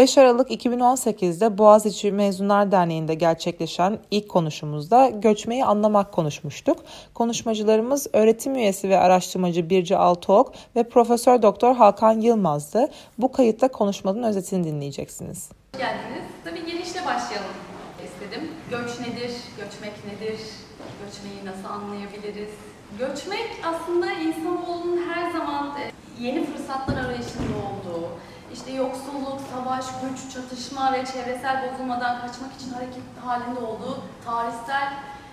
5 Aralık 2018'de Boğaziçi Mezunlar Derneği'nde gerçekleşen ilk konuşumuzda göçmeyi anlamak konuşmuştuk. Konuşmacılarımız öğretim üyesi ve araştırmacı Birce Altıok ve Profesör Doktor Hakan Yılmaz'dı. Bu kayıtta konuşmanın özetini dinleyeceksiniz. Hoş geldiniz. Tabii genişle başlayalım istedim. Göç nedir, göçmek nedir, göçmeyi nasıl anlayabiliriz? Göçmek aslında insanoğlunun her zaman e, yeni fırsatlar arayışında olduğu, işte yoksulluk, savaş, güç, çatışma ve çevresel bozulmadan kaçmak için hareket halinde olduğu tarihsel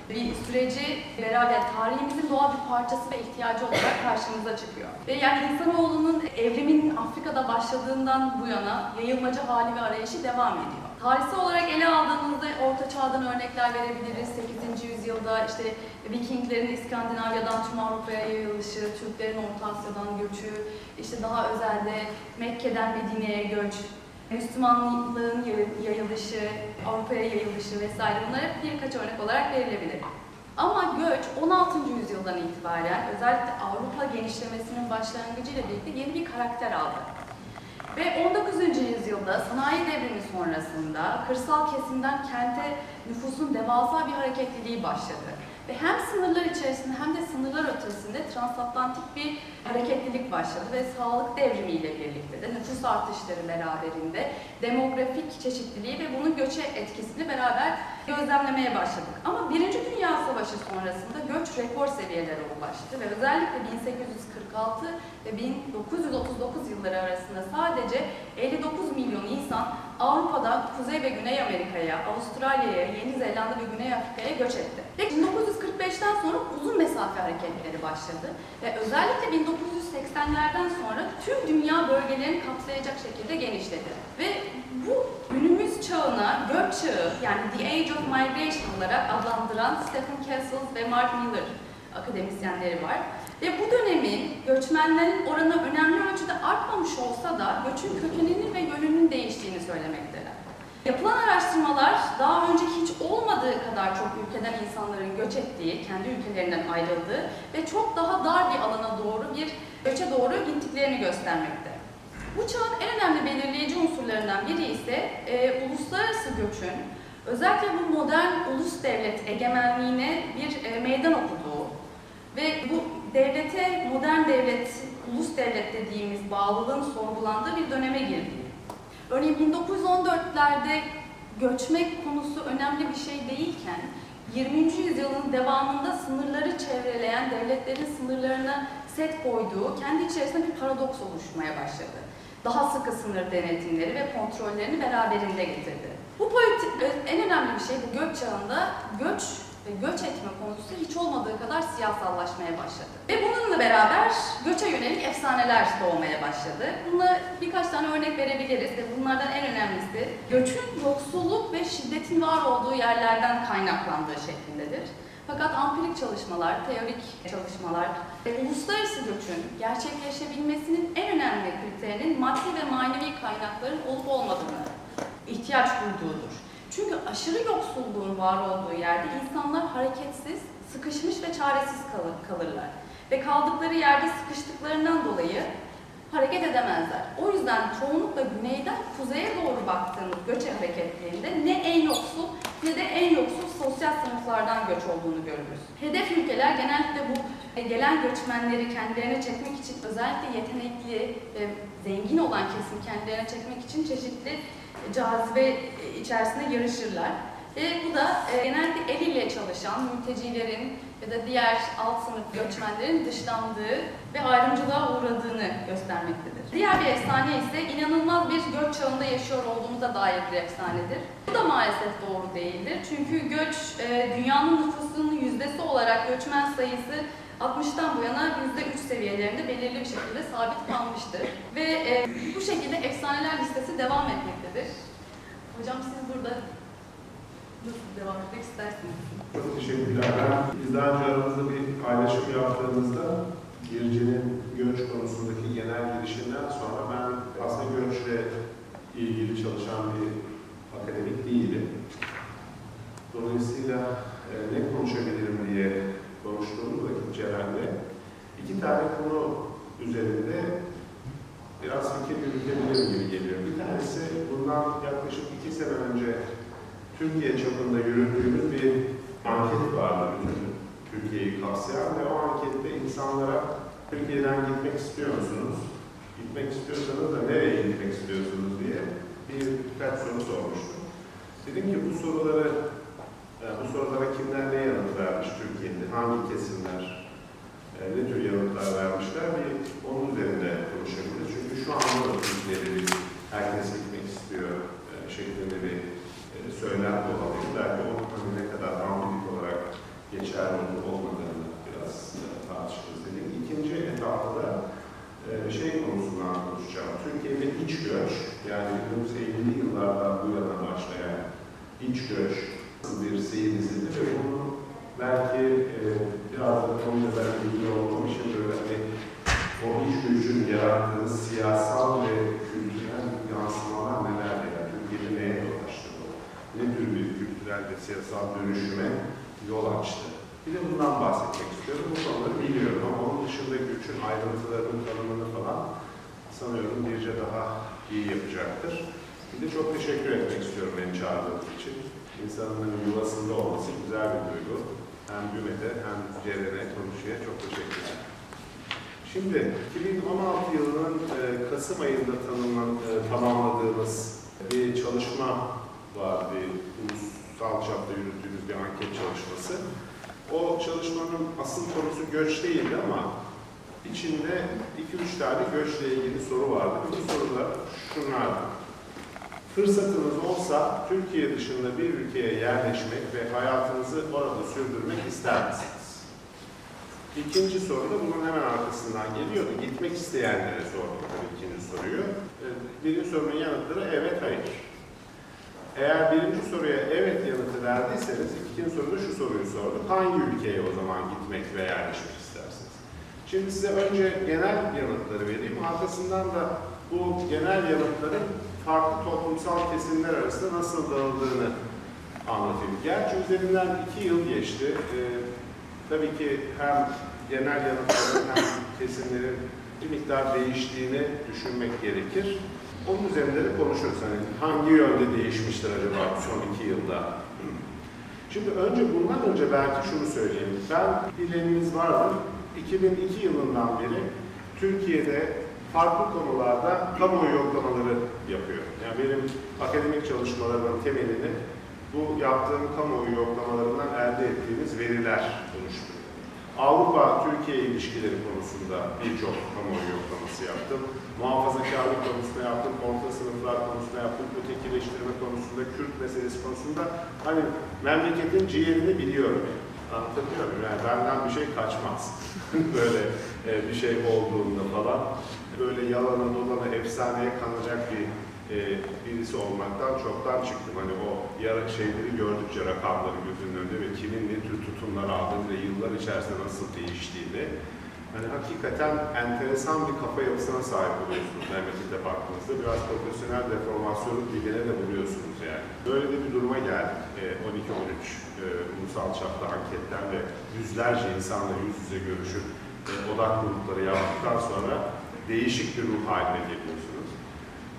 bir süreci beraber tarihimizin doğal bir parçası ve ihtiyacı olarak karşımıza çıkıyor. Ve yani insanoğlunun evriminin Afrika'da başladığından bu yana yayılmacı hali ve arayışı devam ediyor. Tarihsel olarak ele aldığımızda Orta Çağ'dan örnekler verebiliriz. 8. yüzyılda işte Vikinglerin İskandinavya'dan tüm Avrupa'ya yayılışı, Türklerin Orta Asya'dan göçü, işte daha özelde Mekke'den Medine'ye göç, Müslümanlığın yayılışı, Avrupa'ya yayılışı vesaire bunlar hep birkaç örnek olarak verilebilir. Ama göç 16. yüzyıldan itibaren özellikle Avrupa genişlemesinin başlangıcıyla birlikte yeni bir karakter aldı. Ve 19. yüzyılda sanayi devrimi sonrasında kırsal kesimden kente nüfusun devasa bir hareketliliği başladı. Ve hem sınırlar içerisinde hem de sınırlar ötesinde transatlantik bir hareketlilik başladı ve sağlık devrimiyle birlikte de nüfus artışları beraberinde demografik çeşitliliği ve bunun göçe etkisini beraber gözlemlemeye başladık. Ama Birinci Dünya Savaşı sonrasında göç rekor seviyelere ulaştı ve özellikle 1846 ve 1939 yılları arasında sadece 59 milyon insan Avrupa'dan Kuzey ve Güney Amerika'ya, Avustralya'ya, Yeni Zelanda ve Güney Afrika'ya göç etti. Ve 1945'ten sonra uzun mesafe hareketleri başladı. Ve özellikle 1980'lerden sonra tüm dünya bölgelerini kapsayacak şekilde genişledi. Ve bu günümüz çağına göç çağı yani The Age of Migration olarak adlandıran Stephen Castles ve Mark Miller akademisyenleri var. Ve bu dönemin göçmenlerin oranı önemli ölçüde artmamış olsa da göçün kökeninin ve yönünün değiştiğini söylemektedir. Yapılan araştırmalar daha önce hiç olmadığı kadar çok ülkeden insanların göç ettiği, kendi ülkelerinden ayrıldığı ve çok daha dar bir alana doğru bir göçe doğru gittiklerini göstermekte. Bu çağın en önemli belirleyici unsurlarından biri ise e, uluslararası göçün özellikle bu modern ulus devlet egemenliğine bir e, meydan okuduğu ve bu devlete, modern devlet, ulus devlet dediğimiz bağlılığın sorgulandığı bir döneme girdi. Örneğin 1914'lerde göçmek konusu önemli bir şey değilken 20. yüzyılın devamında sınırları çevreleyen devletlerin sınırlarına set koyduğu kendi içerisinde bir paradoks oluşmaya başladı. Daha sıkı sınır denetimleri ve kontrollerini beraberinde getirdi. Bu politik en önemli bir şey bu göç çağında göç göç etme konusu hiç olmadığı kadar siyasallaşmaya başladı. Ve bununla beraber göçe yönelik efsaneler doğmaya başladı. Buna birkaç tane örnek verebiliriz ve bunlardan en önemlisi göçün yoksulluk ve şiddetin var olduğu yerlerden kaynaklandığı şeklindedir. Fakat ampirik çalışmalar, teorik çalışmalar uluslararası göçün gerçekleşebilmesinin en önemli kriterinin maddi ve manevi kaynakların olup olmadığını ihtiyaç duyduğudur. Çünkü aşırı yoksulluğun var olduğu yerde insanlar hareketsiz, sıkışmış ve çaresiz kalırlar. Ve kaldıkları yerde sıkıştıklarından dolayı hareket edemezler. O yüzden çoğunlukla güneyden kuzeye doğru baktığımız göç hareketliğinde ne en yoksul ne de en yoksul sosyal sınıflardan göç olduğunu görürüz. Hedef ülkeler genellikle bu gelen göçmenleri kendilerine çekmek için özellikle yetenekli ve zengin olan kesim kendilerine çekmek için çeşitli cazibe içerisinde yarışırlar. Ve bu da e, genellikle el ile çalışan mültecilerin ya da diğer alt sınıf göçmenlerin dışlandığı ve ayrımcılığa uğradığını göstermektedir. Diğer bir efsane ise inanılmaz bir göç çağında yaşıyor olduğumuza dair bir efsanedir. Bu da maalesef doğru değildir. Çünkü göç, e, dünyanın nüfusunun yüzdesi olarak göçmen sayısı 60'tan bu yana %3 seviyelerinde belirli bir şekilde sabit kalmıştır. Ve e, bu şekilde efsaneler listesi devam etmektedir. Hocam siz burada nasıl devam etmek istersiniz? Çok teşekkürler. Biz daha önce aramızda bir paylaşım yaptığımızda Girce'nin göç konusundaki genel girişinden sonra ben aslında göçle ilgili çalışan bir akademik değilim. Dolayısıyla e, ne konuşabilirim diye konuştuğumuz vakit Ceren'le iki tane konu üzerinde biraz fikir yürütebilirim gibi geliyor. Bir tanesi bundan yaklaşık sene önce Türkiye çapında yürüttüğümüz bir anket vardı bütün Türkiye'yi kapsayan ve o ankette insanlara Türkiye'den gitmek istiyor musunuz? Gitmek istiyorsanız da nereye gitmek istiyorsunuz diye bir birkaç soru sormuştum. Dedim ki bu soruları, yani bu sorulara kimler ne yanıt vermiş Türkiye'de, hangi kesimler e, ne tür yanıtlar vermişler bir onun üzerinde konuşabiliriz. Çünkü şu anda da Türkiye'de bir herkes gitmek istiyor e, şeklinde bir e, söylem olabilir. Belki o hani ne kadar ambilik olarak geçerli olmadığını biraz e, tartışırız dedik. İkinci etapta da e, şey konusundan konuşacağım. Türkiye'de iç göç, yani 1950'li yıllardan bu yana başlayan iç göç bir seyir izledi ve bunu belki e, biraz da konuyla ilgili olduğum için böyle hani o iç gücün yarattığı siyasal ve ve siyasal dönüşüme yol açtı? Bir de bundan bahsetmek istiyorum. Bu konuları biliyorum ama onun dışında güçün ayrıntılarının tanımını falan sanıyorum Birce daha iyi yapacaktır. Bir de çok teşekkür etmek istiyorum beni çağırdığınız için. İnsanın yuvasında olması güzel bir duygu. Hem Gümet'e hem Ceren'e, konuşuya çok teşekkür ederim. Şimdi 2016 yılının e, Kasım ayında tanımlan, e, tamamladığımız bir çalışma var. Bir ulusal çapta yürüttüğümüz bir anket çalışması. O çalışmanın asıl konusu göç değildi ama içinde 2-3 tane göçle ilgili soru vardı. Bu sorular şunlardı. Fırsatınız olsa Türkiye dışında bir ülkeye yerleşmek ve hayatınızı orada sürdürmek ister misiniz? İkinci soru da bunun hemen arkasından geliyordu. Gitmek isteyenlere tabii ikinci soruyu. Ee, Birinci sorunun yanıtları evet, hayır. Eğer birinci soruya evet yanıtı verdiyseniz ikinci soruda şu soruyu sorduk. Hangi ülkeye o zaman gitmek ve yerleşmek istersiniz? Şimdi size önce genel yanıtları vereyim. Arkasından da bu genel yanıtların farklı toplumsal kesimler arasında nasıl dağıldığını anlatayım. Gerçi üzerinden iki yıl geçti. Ee, tabii ki hem genel yanıtların hem kesimlerin bir miktar değiştiğini düşünmek gerekir. Onun üzerinde de konuşuruz. Hani hangi yönde değişmiştir acaba son iki yılda? Şimdi önce bundan önce belki şunu söyleyeyim. Ben bileniniz vardır. 2002 yılından beri Türkiye'de farklı konularda kamuoyu yoklamaları yapıyor. Yani benim akademik çalışmalarımın temelini bu yaptığım kamuoyu yoklamalarından elde ettiğimiz veriler oluşturuyor. Avrupa-Türkiye ilişkileri konusunda birçok kamuoyu yoklaması yaptım. Muhafazakarlık konusunda yaptım, orta sınıflar konusunda yaptım, ötekileştirme konusunda, Kürt meselesi konusunda hani memleketin ciğerini biliyorum. Anlatabiliyor muyum? Yani benden bir şey kaçmaz. Böyle e, bir şey olduğunda falan. Böyle yalana dolana efsaneye kanacak bir e, birisi olmaktan çoktan çıktım. Hani o yara şeyleri gördükçe rakamları gözünün önünde ve kimin ne tür tutumlar aldığını ve yıllar içerisinde nasıl değiştiğini hani hakikaten enteresan bir kafa yapısına sahip oluyorsunuz memlekete baktığınızda. Biraz profesyonel deformasyonun diline de buluyorsunuz yani. Böyle de bir duruma geldik. E, 12-13 e, ulusal çapta anketten ve yüzlerce insanla yüz yüze görüşüp e, odak grupları yaptıktan sonra değişik bir ruh haline geliyorsunuz.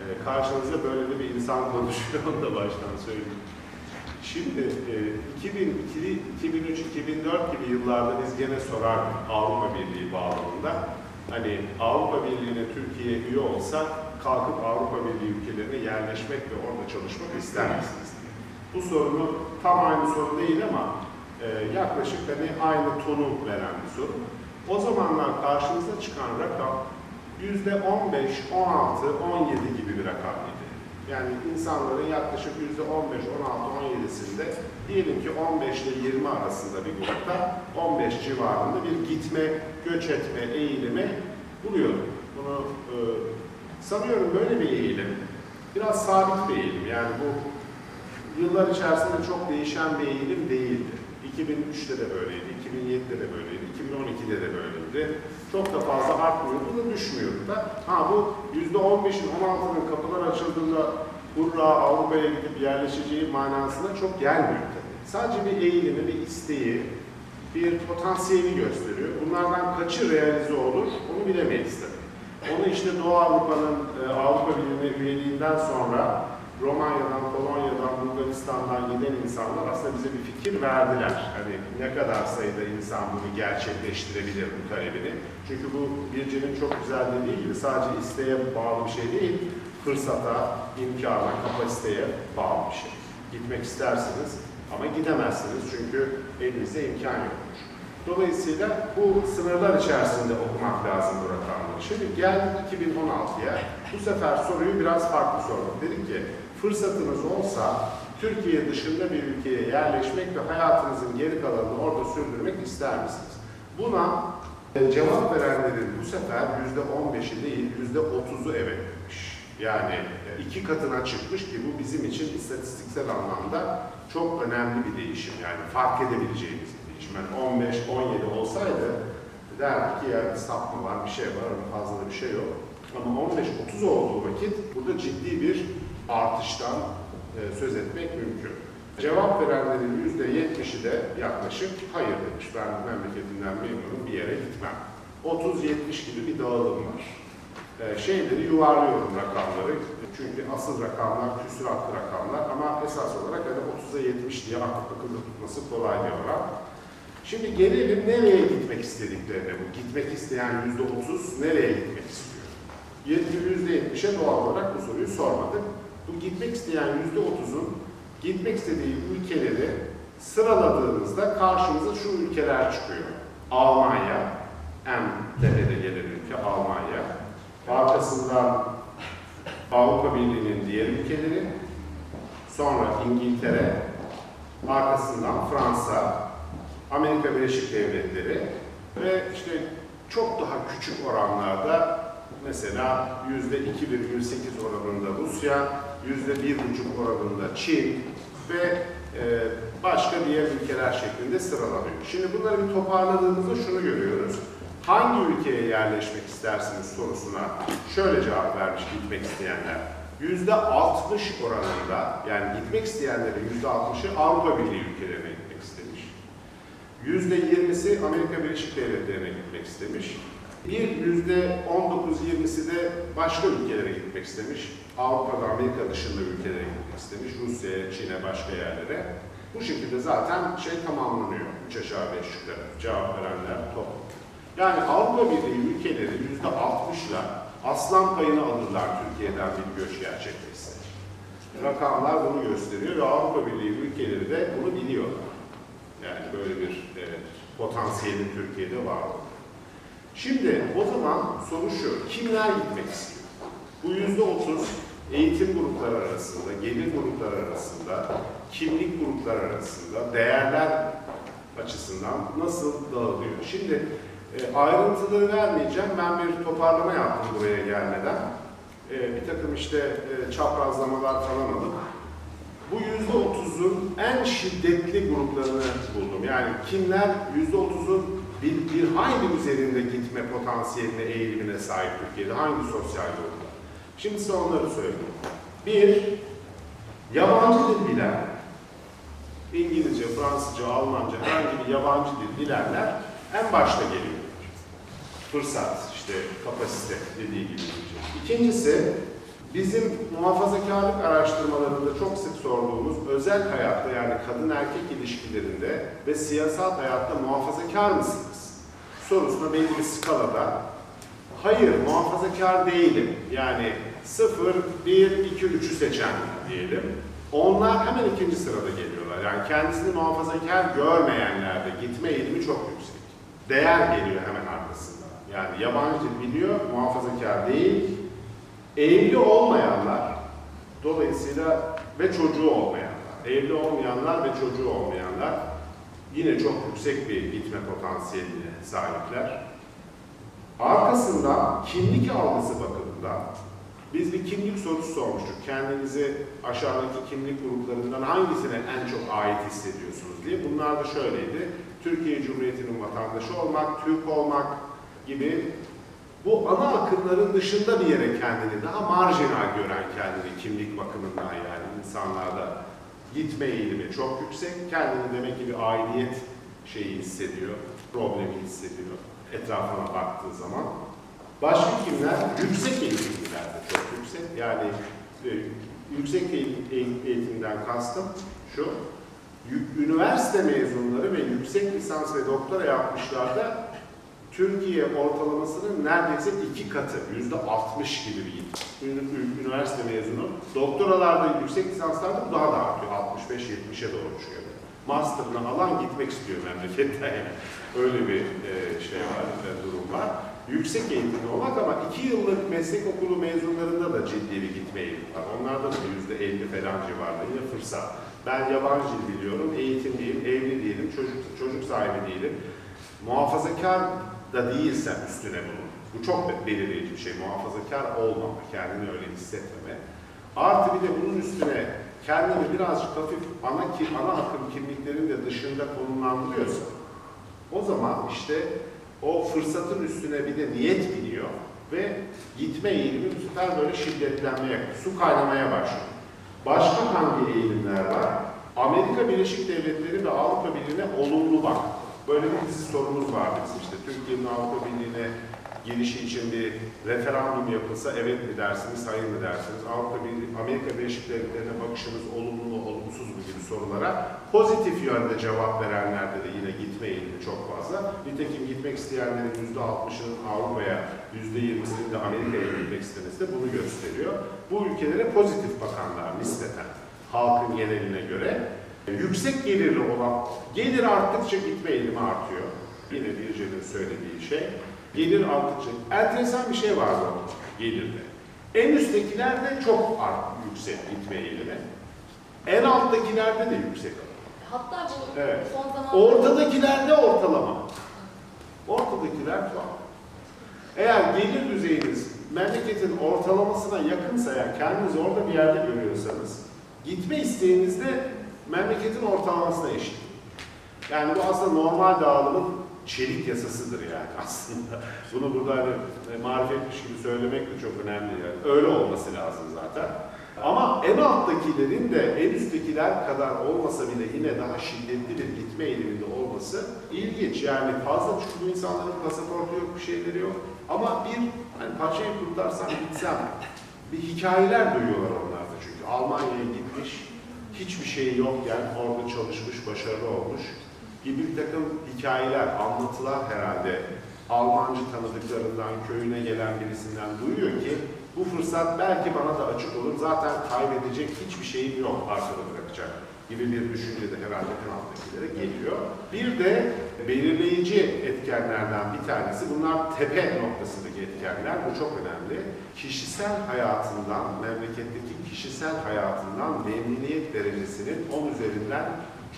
E, karşınızda böyle de bir insan konuşuyor, onu da baştan söyleyeyim. Şimdi e, 2002, 2003, 2004 gibi yıllarda biz gene sorardık Avrupa Birliği bağlamında. Hani Avrupa Birliği'ne Türkiye üye olsa kalkıp Avrupa Birliği ülkelerine yerleşmek ve orada çalışmak ister misiniz? Bu sorunu tam aynı soru değil ama e, yaklaşık hani aynı tonu veren bir soru. O zamanlar karşınıza çıkan rakam yüzde 15, 16, 17 gibi bir rakamıydı. Yani insanların yaklaşık yüzde 15, 16, 17'sinde diyelim ki 15 ile 20 arasında bir grupta 15 civarında bir gitme, göç etme eğilimi buluyorum. Bunu e, sanıyorum böyle bir eğilim. Biraz sabit bir eğilim. Yani bu yıllar içerisinde çok değişen bir eğilim değildi. 2003'te de böyleydi, 2007'de de böyleydi, 2012'de de böyleydi. Çok da fazla artmıyordu da düşmüyordu da. Ha bu %15'in, 16'nın kapılar açıldığında hurra Avrupa'ya gidip yerleşeceği manasına çok gelmiyor tabii. Sadece bir eğilimi, bir isteği, bir potansiyeli gösteriyor. Bunlardan kaçı realize olur onu bilemeyiz tabii. Onu işte Doğu Avrupa'nın e, Avrupa Birliği'ne üyeliğinden sonra Romanya'dan, Polonya'dan, Bulgaristan'dan giden insanlar aslında bize bir fikir verdiler. Hani ne kadar sayıda insan bunu gerçekleştirebilir bu talebini. Çünkü bu Birce'nin çok güzel dediği gibi sadece isteğe bağlı bir şey değil, fırsata, imkana, kapasiteye bağlı bir şey. Gitmek istersiniz ama gidemezsiniz çünkü elinizde imkan yoktur. Dolayısıyla bu sınırlar içerisinde okumak lazım bu rakamları. Şimdi geldik 2016'ya. Bu sefer soruyu biraz farklı sorduk. Dedik ki fırsatınız olsa Türkiye dışında bir ülkeye yerleşmek ve hayatınızın geri kalanını orada sürdürmek ister misiniz? Buna e, cevap verenlerin bu sefer yüzde 15'i değil yüzde 30'u evet demiş. Yani e, iki katına çıkmış ki bu bizim için istatistiksel anlamda çok önemli bir değişim. Yani fark edebileceğimiz bir değişim. Yani 15-17 olsaydı derdik ki ya sapma var, bir şey var, fazla da bir şey yok. Ama 15-30 olduğu vakit burada ciddi bir artıştan e, söz etmek mümkün. Cevap verenlerin yüzde yetmişi de yaklaşık hayır demiş. Ben memleketimden memnunum bir yere gitmem. 30-70 gibi bir dağılım var. E, şeyleri yuvarlıyorum rakamları. Çünkü asıl rakamlar küsuratlı rakamlar ama esas olarak hani 30'a 70 diye akılda tutması kolay bir oran. Şimdi gelelim nereye gitmek istediklerine bu. Gitmek isteyen yüzde 30 nereye gitmek istiyor? %70'e doğal olarak bu soruyu sormadık bu gitmek isteyen yüzde otuzun gitmek istediği ülkeleri sıraladığınızda karşımıza şu ülkeler çıkıyor. Almanya, en tepede gelen ülke Almanya. Arkasından Avrupa Birliği'nin diğer ülkeleri, sonra İngiltere, arkasından Fransa, Amerika Birleşik Devletleri ve işte çok daha küçük oranlarda mesela yüzde 2,8 oranında Rusya, yüzde bir buçuk oranında Çin ve e, başka diğer ülkeler şeklinde sıralanıyor. Şimdi bunları bir toparladığımızda şunu görüyoruz. Hangi ülkeye yerleşmek istersiniz sorusuna şöyle cevap vermiş gitmek isteyenler. Yüzde 60 oranında yani gitmek isteyenlerin yüzde 60'ı Avrupa Birliği ülkelerine gitmek istemiş. Yüzde 20'si Amerika Birleşik Devletleri'ne gitmek istemiş. Bir yüzde 19-20'si de başka ülkelere gitmek istemiş. Avrupa'da, Amerika dışında ülkelere gitmek istemiş. Rusya'ya, Çin'e, başka yerlere. Bu şekilde zaten şey tamamlanıyor. Üç aşağı beş yukarı. Cevap verenler top. Yani Avrupa Birliği ülkeleri yüzde 60'la aslan payını alırlar Türkiye'den bir göç gerçekleşse. Rakamlar bunu gösteriyor ve Avrupa Birliği ülkeleri de bunu biliyorlar. Yani böyle bir e, potansiyelin Türkiye'de var. Şimdi o zaman soru şu, kimler gitmek istiyor? Bu yüzde otuz eğitim grupları arasında, gelir grupları arasında, kimlik grupları arasında, değerler açısından nasıl dağılıyor? Şimdi e, ayrıntıları vermeyeceğim. Ben bir toparlama yaptım buraya gelmeden. E, bir takım işte e, çaprazlamalar falan alıp bu yüzde otuzun en şiddetli gruplarını buldum. Yani kimler yüzde otuzun bir, bir hayli üzerinde gitme potansiyeline, eğilimine sahip Türkiye'de hangi sosyal gruplar? Şimdi size onları söyleyeyim. Bir, yabancı dil bilen, İngilizce, Fransızca, Almanca, herhangi bir yabancı dil bilenler en başta geliyor. Fırsat, işte kapasite dediği gibi. İkincisi, bizim muhafazakarlık araştırmalarında çok sık sorduğumuz özel hayatta yani kadın erkek ilişkilerinde ve siyasal hayatta muhafazakar mısınız? Sorusuna belli bir skalada hayır muhafazakar değilim yani 0, 1, 2, 3'ü seçen diyelim. Onlar hemen ikinci sırada geliyorlar. Yani kendisini muhafazakar görmeyenlerde gitme eğilimi çok yüksek. Değer geliyor hemen arkasından. Yani yabancı dil biliyor, muhafazakar değil, Evli olmayanlar, dolayısıyla ve çocuğu olmayanlar, evli olmayanlar ve çocuğu olmayanlar yine çok yüksek bir gitme potansiyeline sahipler. Arkasından kimlik algısı bakımından biz bir kimlik sorusu sormuştuk. Kendinizi aşağıdaki kimlik gruplarından hangisine en çok ait hissediyorsunuz diye. Bunlar da şöyleydi. Türkiye Cumhuriyeti'nin vatandaşı olmak, Türk olmak gibi bu ana akımların dışında bir yere kendini daha marjinal gören kendini kimlik bakımından yani insanlarda gitme eğilimi çok yüksek. Kendini demek ki bir aidiyet şeyi hissediyor, problemi hissediyor etrafına baktığı zaman. Başka kimler? Yüksek eğitimliler de çok yüksek. Yani e, yüksek eğitim, eğitimden kastım şu. Üniversite mezunları ve yüksek lisans ve doktora yapmışlar da Türkiye ortalamasının neredeyse iki katı, yüzde 60 gibi bir üniversite mezunu. Doktoralarda, yüksek lisanslarda bu daha da artıyor. 65-70'e doğru çıkıyor. Master'ını alan gitmek istiyor memleketten yani. Öyle bir e, şey var, e, durum var. Yüksek eğitimli olmak ama iki yıllık meslek okulu mezunlarında da ciddi bir gitme eğilimi var. Onlarda da yüzde 50 falan civarlarında fırsat. Ben yabancı biliyorum, eğitimliyim, evli değilim, çocuk, çocuk sahibi değilim. Muhafazakar da değilsem üstüne bunu. Bu çok belirleyici bir şey. Muhafazakar olmama, kendini öyle hissetmeme. Artı bir de bunun üstüne kendini birazcık hafif ana, ana akım kimliklerin de dışında konumlandırıyorsa o zaman işte o fırsatın üstüne bir de niyet biniyor ve gitme eğilimi bu sefer böyle şiddetlenmeye, su kaynamaya başlıyor. Başka hangi eğilimler var? Amerika Birleşik Devletleri ve Avrupa Birliği'ne olumlu bak. Böyle bir dizi sorumuz vardı bizim işte. Türkiye'nin Avrupa Birliği'ne girişi için bir referandum yapılsa evet mi dersiniz, hayır mı dersiniz? Avrupa Birliği, Amerika Birleşik Devletleri'ne bakışınız olumlu mu, olumsuz mu gibi sorulara pozitif yönde cevap verenlerde de yine gitme eğilimi çok fazla. Nitekim gitmek isteyenlerin yüzde 60'ının Avrupa'ya, yüzde 20'sinin de Amerika'ya gitmek istemesi de bunu gösteriyor. Bu ülkelere pozitif bakanlar nispeten halkın geneline göre yüksek gelirli olan, gelir arttıkça gitme eğilimi artıyor. Yine Birce'nin söylediği şey. Gelir arttıkça. Enteresan bir şey var bu gelirde. En üsttekilerde çok art, yüksek gitme eğilimi. En alttakilerde de yüksek. Hatta bu evet. son zamanlarda... Ortadakilerde ortalama. Ortadakiler tuhaf. Eğer gelir düzeyiniz memleketin ortalamasına yakınsa, yani kendinizi orada bir yerde görüyorsanız, gitme isteğinizde memleketin ortalamasına eşit. Yani bu aslında normal dağılımın çelik yasasıdır yani aslında. Bunu burada hani e, marifetmiş gibi söylemek de çok önemli yani. Öyle olması lazım zaten. Ama en alttakilerin de en üsttekiler kadar olmasa bile yine daha şiddetli bir gitme eğiliminde olması ilginç. Yani fazla çünkü insanların pasaportu yok, bir şeyleri yok. Ama bir hani paçayı kurtarsam gitsem bir hikayeler duyuyorlar onlar da çünkü. Almanya'ya gitmiş, hiçbir şey yokken orada çalışmış, başarılı olmuş gibi bir takım hikayeler, anlatılar herhalde Almancı tanıdıklarından, köyüne gelen birisinden duyuyor ki bu fırsat belki bana da açık olur. Zaten kaybedecek hiçbir şeyim yok arkada bırakacak gibi bir düşünce de herhalde kanaltakilere geliyor. Bir de belirleyici etkenlerden bir tanesi, bunlar tepe noktasındaki etkenler, bu çok önemli. Kişisel hayatından, memleketteki kişisel hayatından memnuniyet derecesinin 10 üzerinden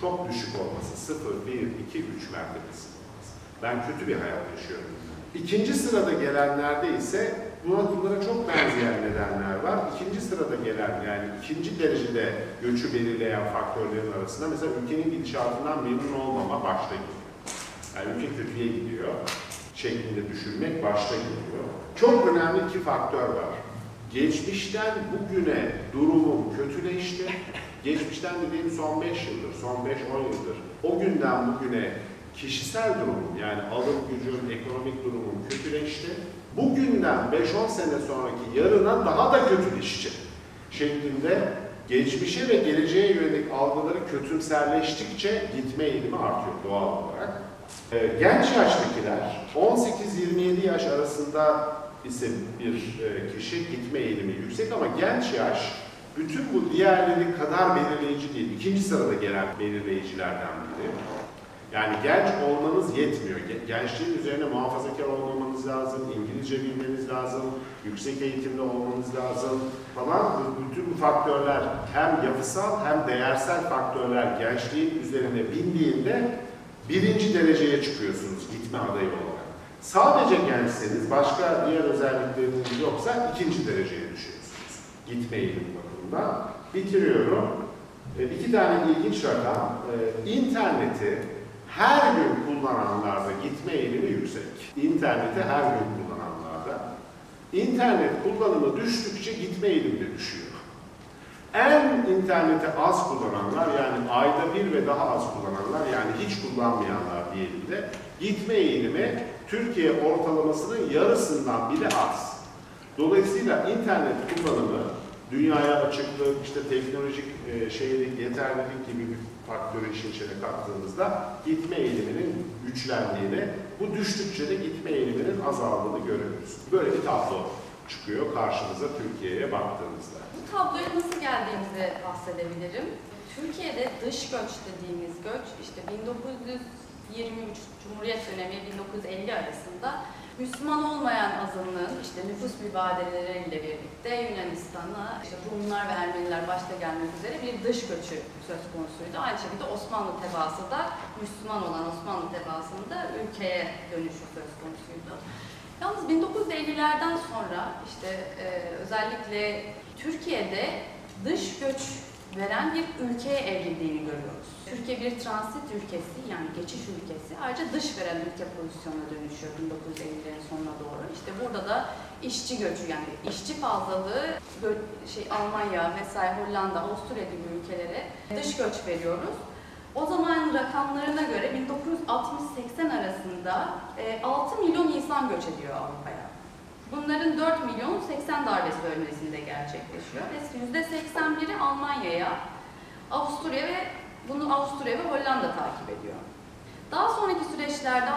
çok düşük olması, 0, 1, 2, 3 mertebesi olması. Ben kötü bir hayat yaşıyorum. İkinci sırada gelenlerde ise buna bunlara çok benzeyen nedenler var. İkinci sırada gelen yani ikinci derecede göçü belirleyen faktörlerin arasında mesela ülkenin gidişatından memnun olmama başta geliyor. Yani ülke kötüye gidiyor şeklinde düşünmek başta geliyor. Çok önemli iki faktör var. Geçmişten bugüne durumum kötüleşti Geçmişten dediğim son 5 yıldır, son 5-10 yıldır o günden bugüne kişisel durumum yani alım gücüm, ekonomik durumum kötüleşti. Bugünden 5-10 sene sonraki yarına daha da kötüleşecek şeklinde geçmişe ve geleceğe yönelik algıları kötümserleştikçe gitme eğilimi artıyor doğal olarak. Ee, genç yaştakiler 18-27 yaş arasında ise bir e, kişi gitme eğilimi yüksek ama genç yaş bütün bu diğerleri kadar belirleyici değil. İkinci sırada gelen belirleyicilerden biri. Yani genç olmanız yetmiyor. Gençliğin üzerine muhafazakar olmamanız lazım, İngilizce bilmeniz lazım, yüksek eğitimli olmanız lazım falan. Bütün bu faktörler hem yapısal hem değersel faktörler gençliğin üzerine bindiğinde birinci dereceye çıkıyorsunuz gitme adayı olarak. Sadece gençseniz, başka diğer özellikleriniz yoksa ikinci dereceye düşüyorsunuz. Gitme eğilimi bakımından. Bitiriyorum. E, iki tane ilginç rakam. E, interneti her gün kullananlarda gitme eğilimi yüksek. İnterneti her gün kullananlarda. İnternet kullanımı düştükçe gitme eğilimi de düşüyor. En interneti az kullananlar yani ayda bir ve daha az kullananlar yani hiç kullanmayanlar diyelim de gitme eğilimi Türkiye ortalamasının yarısından bile az. Dolayısıyla internet kullanımı dünyaya açıklık, işte teknolojik e, şeylik, yeterlilik gibi bir faktörü işin içine kattığımızda gitme eğiliminin güçlendiğini, bu düştükçe de gitme eğiliminin azaldığını görüyoruz. Böyle bir tablo çıkıyor karşımıza Türkiye'ye baktığımızda. Bu tabloya nasıl geldiğimizi bahsedebilirim. Türkiye'de dış göç dediğimiz göç işte 1923 Cumhuriyet dönemi 1950 arasında Müslüman olmayan azınlığın işte nüfus mübadeleleriyle birlikte Yunanistan'a işte Rumlar ve Ermeniler başta gelmek üzere bir dış göçü söz konusuydu. Aynı şekilde Osmanlı tebaası da Müslüman olan Osmanlı tebaasının ülkeye dönüşü söz konusuydu. Yalnız 1950'lerden sonra işte e, özellikle Türkiye'de dış göç veren bir ülkeye evrildiğini görüyoruz. Türkiye bir transit ülkesi yani geçiş ülkesi ayrıca dış veren ülke pozisyonuna dönüşüyor 1950'lerin sonuna doğru. İşte burada da işçi göçü yani işçi fazlalığı şey Almanya vesaire Hollanda, Avusturya gibi ülkelere dış göç veriyoruz. O zaman rakamlarına göre 1960-80 arasında 6 milyon insan göç ediyor Avrupa'ya. Bunların 4 milyon 80 darbesi bölgesinde gerçekleşiyor ve %81'i Almanya'ya, Avusturya ve bunu Avusturya ve Hollanda takip ediyor. Daha sonraki süreçlerde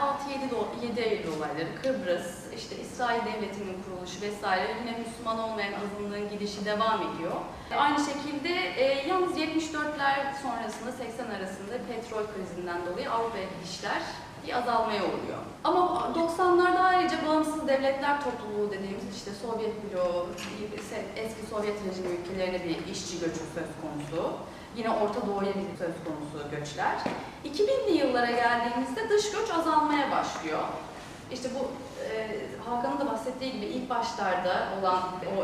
6-7 Eylül olayları, Kıbrıs, işte İsrail Devleti'nin kuruluşu vesaire yine Müslüman olmayan azınlığın gidişi devam ediyor. Aynı şekilde e, yalnız 74'ler sonrasında 80 arasında petrol krizinden dolayı Avrupa'ya gidişler bir azalmaya uğruyor. Ama 90'larda ayrıca bağımsız devletler topluluğu dediğimiz işte Sovyet bloğu, eski Sovyet rejimi ülkelerine bir işçi göçü söz konusu. Yine Orta Doğu'ya bir söz konusu göçler. 2000'li yıllara geldiğimizde dış göç azalmaya başlıyor. İşte bu e, Hakan'ın da bahsettiği gibi ilk başlarda olan o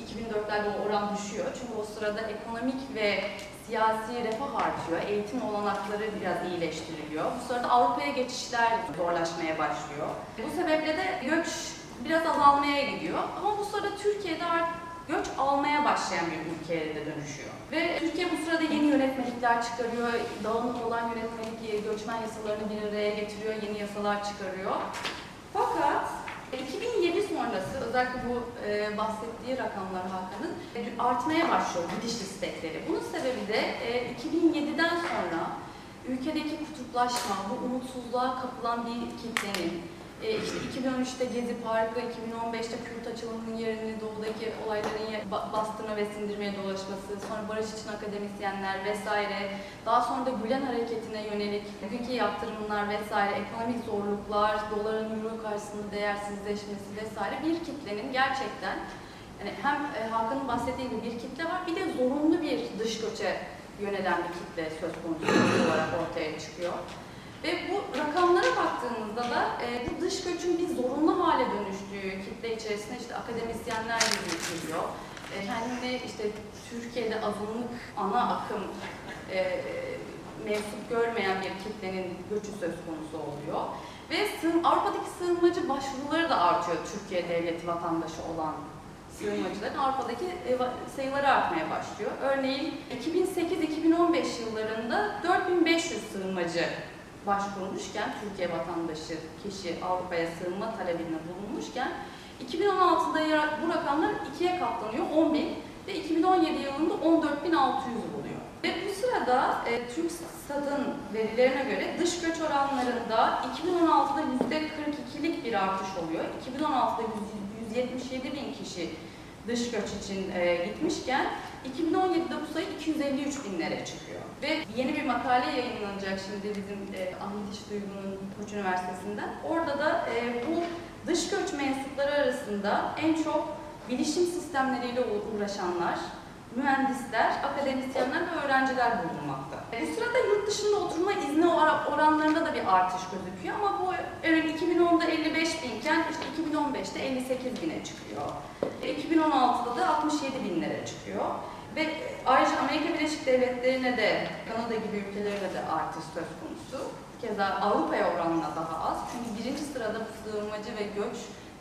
2004'lerde o oran düşüyor. Çünkü o sırada ekonomik ve siyasi refah artıyor, eğitim olanakları biraz iyileştiriliyor. Bu sırada Avrupa'ya geçişler zorlaşmaya başlıyor. Bu sebeple de göç biraz azalmaya gidiyor. Ama bu sırada Türkiye'de artık göç almaya başlayan bir ülkeye de dönüşüyor. Ve Türkiye bu sırada yeni yönetmelikler çıkarıyor, dağınık olan yönetmelik göçmen yasalarını bir araya getiriyor, yeni yasalar çıkarıyor. Fakat 2007 sonrası özellikle bu e, bahsettiği rakamlar Hakan'ın e, artmaya başlıyor gidiş istekleri. Bunun sebebi de e, 2007'den sonra ülkedeki kutuplaşma, bu umutsuzluğa kapılan bir kitlenin e, işte 2013'te Gezi Parkı, 2015'te Kürt açılımının yerini doğudaki olayların bastırma ve sindirmeye dolaşması, sonra barış için akademisyenler vesaire, daha sonra da Gülen hareketine yönelik bugünkü yaptırımlar vesaire, ekonomik zorluklar, doların euro karşısında değersizleşmesi vesaire bir kitlenin gerçekten yani hem e, Hakan'ın bahsettiği gibi bir kitle var, bir de zorunlu bir dış göçe yönelen bir kitle söz konusu olarak ortaya çıkıyor. Ve bu rakamlara baktığımızda da e, bu dış göçün bir zorunlu hale dönüştüğü kitle içerisinde işte akademisyenler geliyor. E, kendini işte Türkiye'de azınlık ana akım e, mensup görmeyen bir kitlenin göçü söz konusu oluyor. Ve sığın, Avrupa'daki sığınmacı başvuruları da artıyor Türkiye devleti vatandaşı olan sığınmacıların Avrupa'daki sayıları artmaya başlıyor. Örneğin 2008-2015 yıllarında 4500 sığınmacı başvurmuşken, Türkiye vatandaşı kişi Avrupa'ya sığınma talebinde bulunmuşken 2016'da bu rakamlar ikiye katlanıyor, 10 bin ve 2017 yılında 14.600 buluyor. Ve bu sırada e, Türk Stad'ın verilerine göre dış göç oranlarında 2016'da %42'lik bir artış oluyor. 2016'da 177 bin kişi dış göç için e, gitmişken 2017'de bu sayı 253 binlere çıkıyor. Ve yeni bir makale yayınlanacak şimdi bizim e, Ahmet İş Duygu'nun Koç Üniversitesi'nden. Orada da e, bu dış göç mensupları arasında en çok bilişim sistemleriyle uğraşanlar, mühendisler, akademisyenler ve öğrenciler bulunmakta. E, bu sırada yurt dışında oturma izni oranlarında da bir artış gözüküyor ama bu örneğin 2010'da 55 binken işte 2015'te 58 bine çıkıyor. 2016'da da 67 binlere çıkıyor. Ve ayrıca Amerika Birleşik Devletleri'ne de, Kanada gibi ülkelere de artış söz konusu. Keza Avrupa'ya oranla daha az. Çünkü birinci sırada sığınmacı ve göç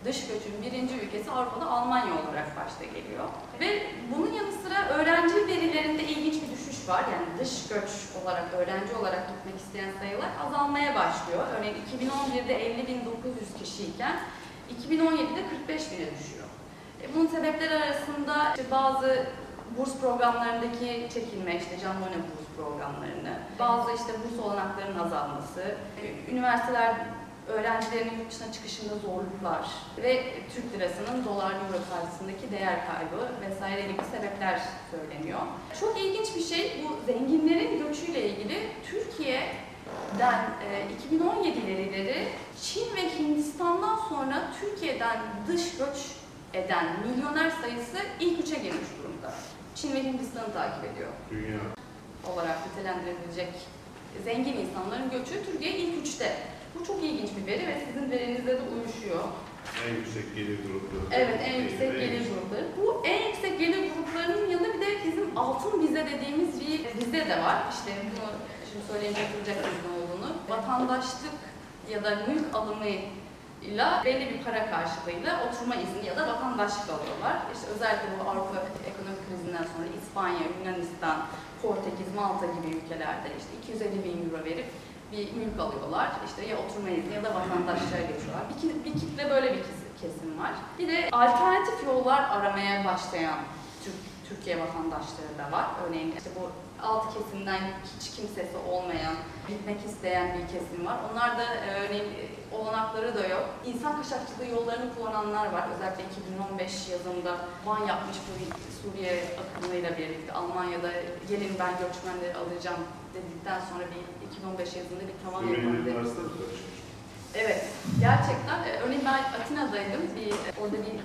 dış göçün birinci ülkesi Avrupa'da Almanya olarak başta geliyor. Ve bunun yanı sıra öğrenci verilerinde ilginç bir düşüş var. Yani dış göç olarak, öğrenci olarak gitmek isteyen sayılar azalmaya başlıyor. Örneğin 2011'de 50.900 kişiyken 2017'de 45 bine düşüyor. E, bunun sebepleri arasında işte bazı burs programlarındaki çekilme, işte Can Monnet burs programlarını, bazı işte burs olanaklarının azalması, e, üniversiteler öğrencilerin yurt dışına çıkışında zorluklar ve Türk lirasının dolar euro karşısındaki değer kaybı vesaire gibi sebepler söyleniyor. Çok ilginç bir şey bu zenginlerin göçüyle ilgili Türkiye'den e, 2017'leri Çin ve Hindistan'dan sonra Türkiye'den dış göç eden milyoner sayısı ilk üçe girmiş durumda. Çin ve Hindistan'ı takip ediyor. Dünya. Olarak nitelendirilecek zengin insanların göçü Türkiye ilk üçte. Bu çok ilginç bir veri ve sizin verinizle de uyuşuyor. En yüksek gelir grupları. Evet, en yüksek gelir grupları. Bu en yüksek gelir gruplarının yanında bir de bizim altın vize dediğimiz bir vize de var. İşte bunu şimdi söyleyince hatırlayacaksınız ne olduğunu. Vatandaşlık ya da mülk alımı ile belli bir para karşılığıyla oturma izni ya da vatandaşlık alıyorlar. İşte özellikle bu Avrupa ekonomik krizinden sonra İspanya, Yunanistan, Portekiz, Malta gibi ülkelerde işte 250 bin euro verip bir mülk alıyorlar. İşte ya oturma izni ya da vatandaşlığa geçiyorlar. Bir, bir kitle böyle bir kesim var. Bir de alternatif yollar aramaya başlayan Türk, Türkiye vatandaşları da var. Örneğin işte bu alt kesimden hiç kimsesi olmayan, gitmek isteyen bir kesim var. Onlar da e, örneğin olanakları da yok. İnsan kaçakçılığı yollarını kullananlar var. Özellikle 2015 yazında Van yapmış bu Suriye akımıyla birlikte Almanya'da gelin ben göçmenleri alacağım dedikten sonra bir 2015 yazında bir tavan yapıldı. Evet, gerçekten. E, örneğin ben Atina'daydım. Bir, orada bir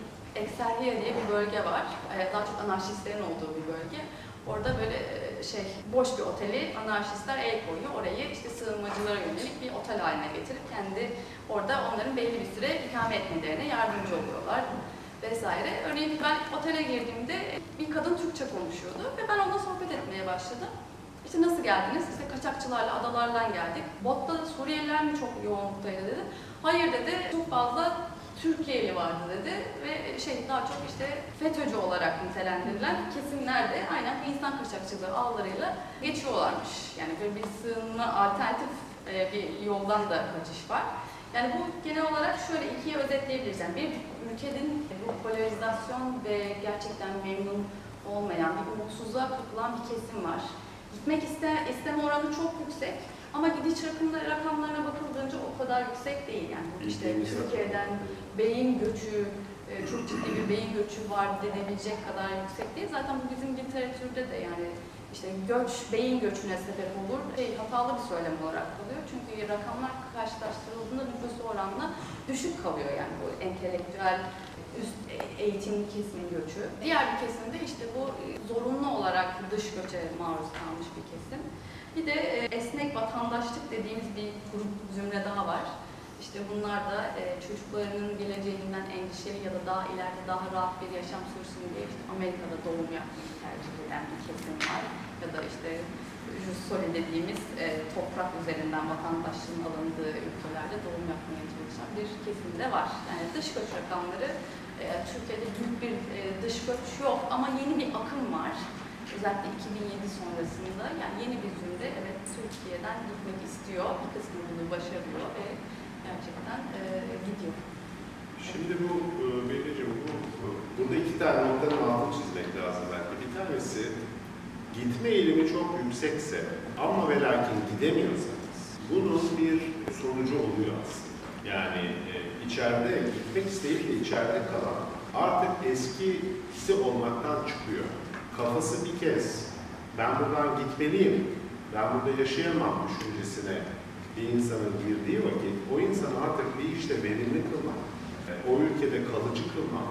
Exarchia diye bir bölge var. E, daha çok anarşistlerin olduğu bir bölge. Orada böyle e, şey boş bir oteli anarşistler el koyuyor. Orayı işte sığınmacılara yönelik bir otel haline getirip kendi orada onların belli bir süre ikame etmelerine yardımcı oluyorlar vesaire. Örneğin ben otele girdiğimde bir kadın Türkçe konuşuyordu ve ben onunla sohbet etmeye başladım. İşte nasıl geldiniz? İşte kaçakçılarla, adalardan geldik. Botta Suriyeliler mi çok yoğunluktaydı dedi. Hayır dedi, çok fazla Türkiye'li vardı dedi ve şey daha çok işte FETÖ'cü olarak nitelendirilen kesimler de aynen insan kaçakçılığı ağlarıyla geçiyorlarmış. Yani böyle bir sığınma alternatif e, bir yoldan da kaçış var. Yani bu genel olarak şöyle ikiye özetleyebiliriz. Yani bir ülkenin bu polarizasyon ve gerçekten memnun olmayan, bir umutsuzluğa kapılan bir kesim var. Gitmek iste, isteme oranı çok yüksek ama gidiş rakamlarına bakıldığınca o kadar yüksek değil. Yani işte Türkiye'den beyin göçü, e, çok ciddi bir beyin göçü var denebilecek kadar yüksek değil. Zaten bu bizim literatürde de yani işte göç, beyin göçüne sebep olur. Şey, hatalı bir söylem olarak kalıyor. Çünkü rakamlar karşılaştırıldığında nüfusu oranla düşük kalıyor yani bu entelektüel üst eğitim kesimin göçü. Diğer bir kesimde işte bu e, zorunlu olarak dış göçe maruz kalmış bir kesim. Bir de e, esnek vatandaşlık dediğimiz bir grup zümre daha var. İşte bunlar da e, çocuklarının geleceğinden endişeli ya da daha ileride daha rahat bir yaşam sürsün diye işte Amerika'da doğum yapmayı tercih eden bir kesim var. Ya da işte Jussoli dediğimiz e, toprak üzerinden vatandaşlığın alındığı ülkelerde doğum yapmaya çalışan bir kesim de var. Yani dış göç rakamları e, Türkiye'de büyük bir e, dış göç yok ama yeni bir akım var. Özellikle 2007 sonrasında yani yeni bir zümre evet Türkiye'den gitmek istiyor. Bir kısmı bunu başarıyor ve gerçekten e, gidiyor. Şimdi bu e, Belicim, bu, burada iki tane noktanın altını çizmek lazım belki. Bir tanesi gitme eğilimi çok yüksekse ama ve lakin gidemiyorsanız bunun bir sonucu oluyor aslında. Yani e, içeride gitmek isteyip de içeride kalan artık eskisi olmaktan çıkıyor. Kafası bir kez ben buradan gitmeliyim, ben burada yaşayamam düşüncesine bir insanın girdiği vakit o insan artık bir işte verimli kılmak, e, o ülkede kalıcı kılmak